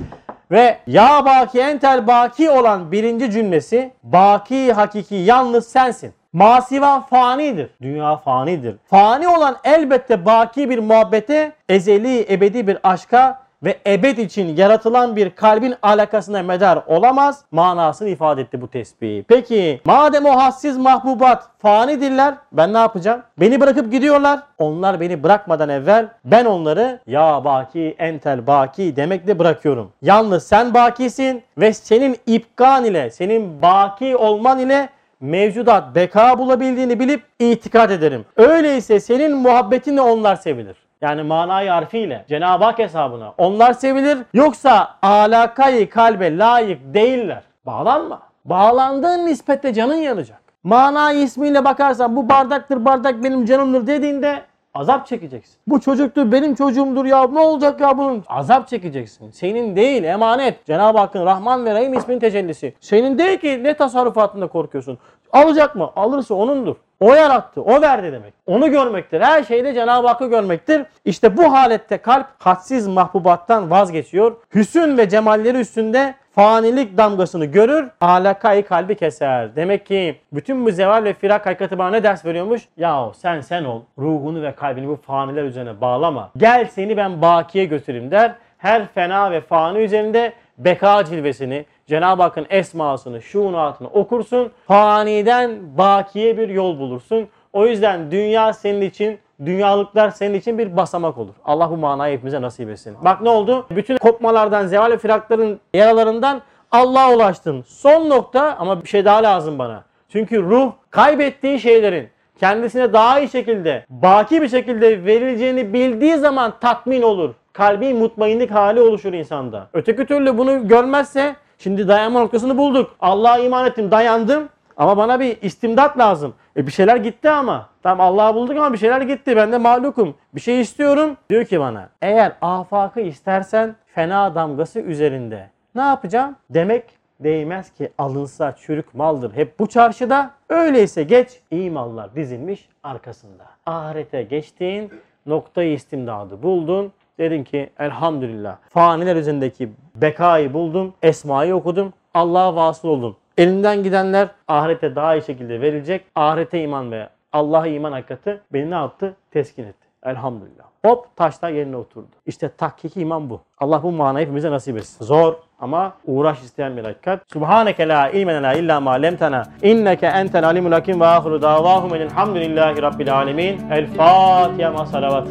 Ve ya baki entel baki olan birinci cümlesi baki hakiki yalnız sensin. Masiva fanidir. Dünya fanidir. Fani olan elbette baki bir muhabbete, ezeli ebedi bir aşka ve ebed için yaratılan bir kalbin alakasına medar olamaz manasını ifade etti bu tesbih. Peki madem o hassiz mahbubat fanidirler ben ne yapacağım? Beni bırakıp gidiyorlar. Onlar beni bırakmadan evvel ben onları ya baki entel baki demekle bırakıyorum. Yalnız sen bakisin ve senin ipkan ile senin baki olman ile mevcudat beka bulabildiğini bilip itikad ederim. Öyleyse senin muhabbetinle onlar sevilir. Yani manayı harfiyle Cenab-ı Hak hesabına onlar sevilir. Yoksa alakayı kalbe layık değiller. Bağlanma. Bağlandığın nispette canın yanacak. Manayı ismiyle bakarsan bu bardaktır bardak benim canımdır dediğinde Azap çekeceksin. Bu çocuktur benim çocuğumdur ya ne olacak ya bunun? Azap çekeceksin. Senin değil emanet. Cenab-ı Hakk'ın Rahman ve Rahim isminin tecellisi. Senin değil ki ne tasarrufatında korkuyorsun. Alacak mı? Alırsa onundur. O yarattı, o verdi demek. Onu görmektir. Her şeyde Cenab-ı Hakk'ı görmektir. İşte bu halette kalp hadsiz mahbubattan vazgeçiyor. Hüsün ve cemalleri üstünde fanilik damgasını görür, alakayı kalbi keser. Demek ki bütün bu zeval ve firak hakikati bana ne ders veriyormuş? Yahu sen sen ol, ruhunu ve kalbini bu faniler üzerine bağlama. Gel seni ben bakiye götüreyim der. Her fena ve fani üzerinde beka cilvesini, Cenab-ı Hakk'ın esmasını, şuunatını okursun. Faniden bakiye bir yol bulursun. O yüzden dünya senin için dünyalıklar senin için bir basamak olur. Allah bu manayı hepimize nasip etsin. Bak ne oldu? Bütün kopmalardan, zeval ve firakların yaralarından Allah'a ulaştın. Son nokta ama bir şey daha lazım bana. Çünkü ruh kaybettiği şeylerin kendisine daha iyi şekilde, baki bir şekilde verileceğini bildiği zaman tatmin olur. Kalbi mutmainlik hali oluşur insanda. Öteki türlü bunu görmezse şimdi dayanma noktasını bulduk. Allah'a iman ettim, dayandım. Ama bana bir istimdat lazım. E bir şeyler gitti ama. Tamam Allah'ı bulduk ama bir şeyler gitti. Ben de mahlukum. Bir şey istiyorum. Diyor ki bana eğer afakı istersen fena damgası üzerinde. Ne yapacağım? Demek değmez ki alınsa çürük maldır. Hep bu çarşıda. Öyleyse geç iyi mallar dizilmiş arkasında. Ahirete geçtiğin noktayı istimdadı buldun. Dedin ki elhamdülillah faniler üzerindeki bekayı buldum. Esmayı okudum. Allah'a vasıl oldum. Elinden gidenler ahirete daha iyi şekilde verilecek. Ahirete iman ve Allah'a iman hakikati beni ne yaptı? Teskin etti. Elhamdülillah. Hop taşta yerine oturdu. İşte takkiki iman bu. Allah bu manayı hepimize nasip etsin. Zor ama uğraş isteyen bir hakikat. Subhaneke la ilme lena illa ma lemtena. İnneke entel alimul hakim ve ahiru davahum elhamdülillahi rabbil alemin. El Fatiha ma salavat.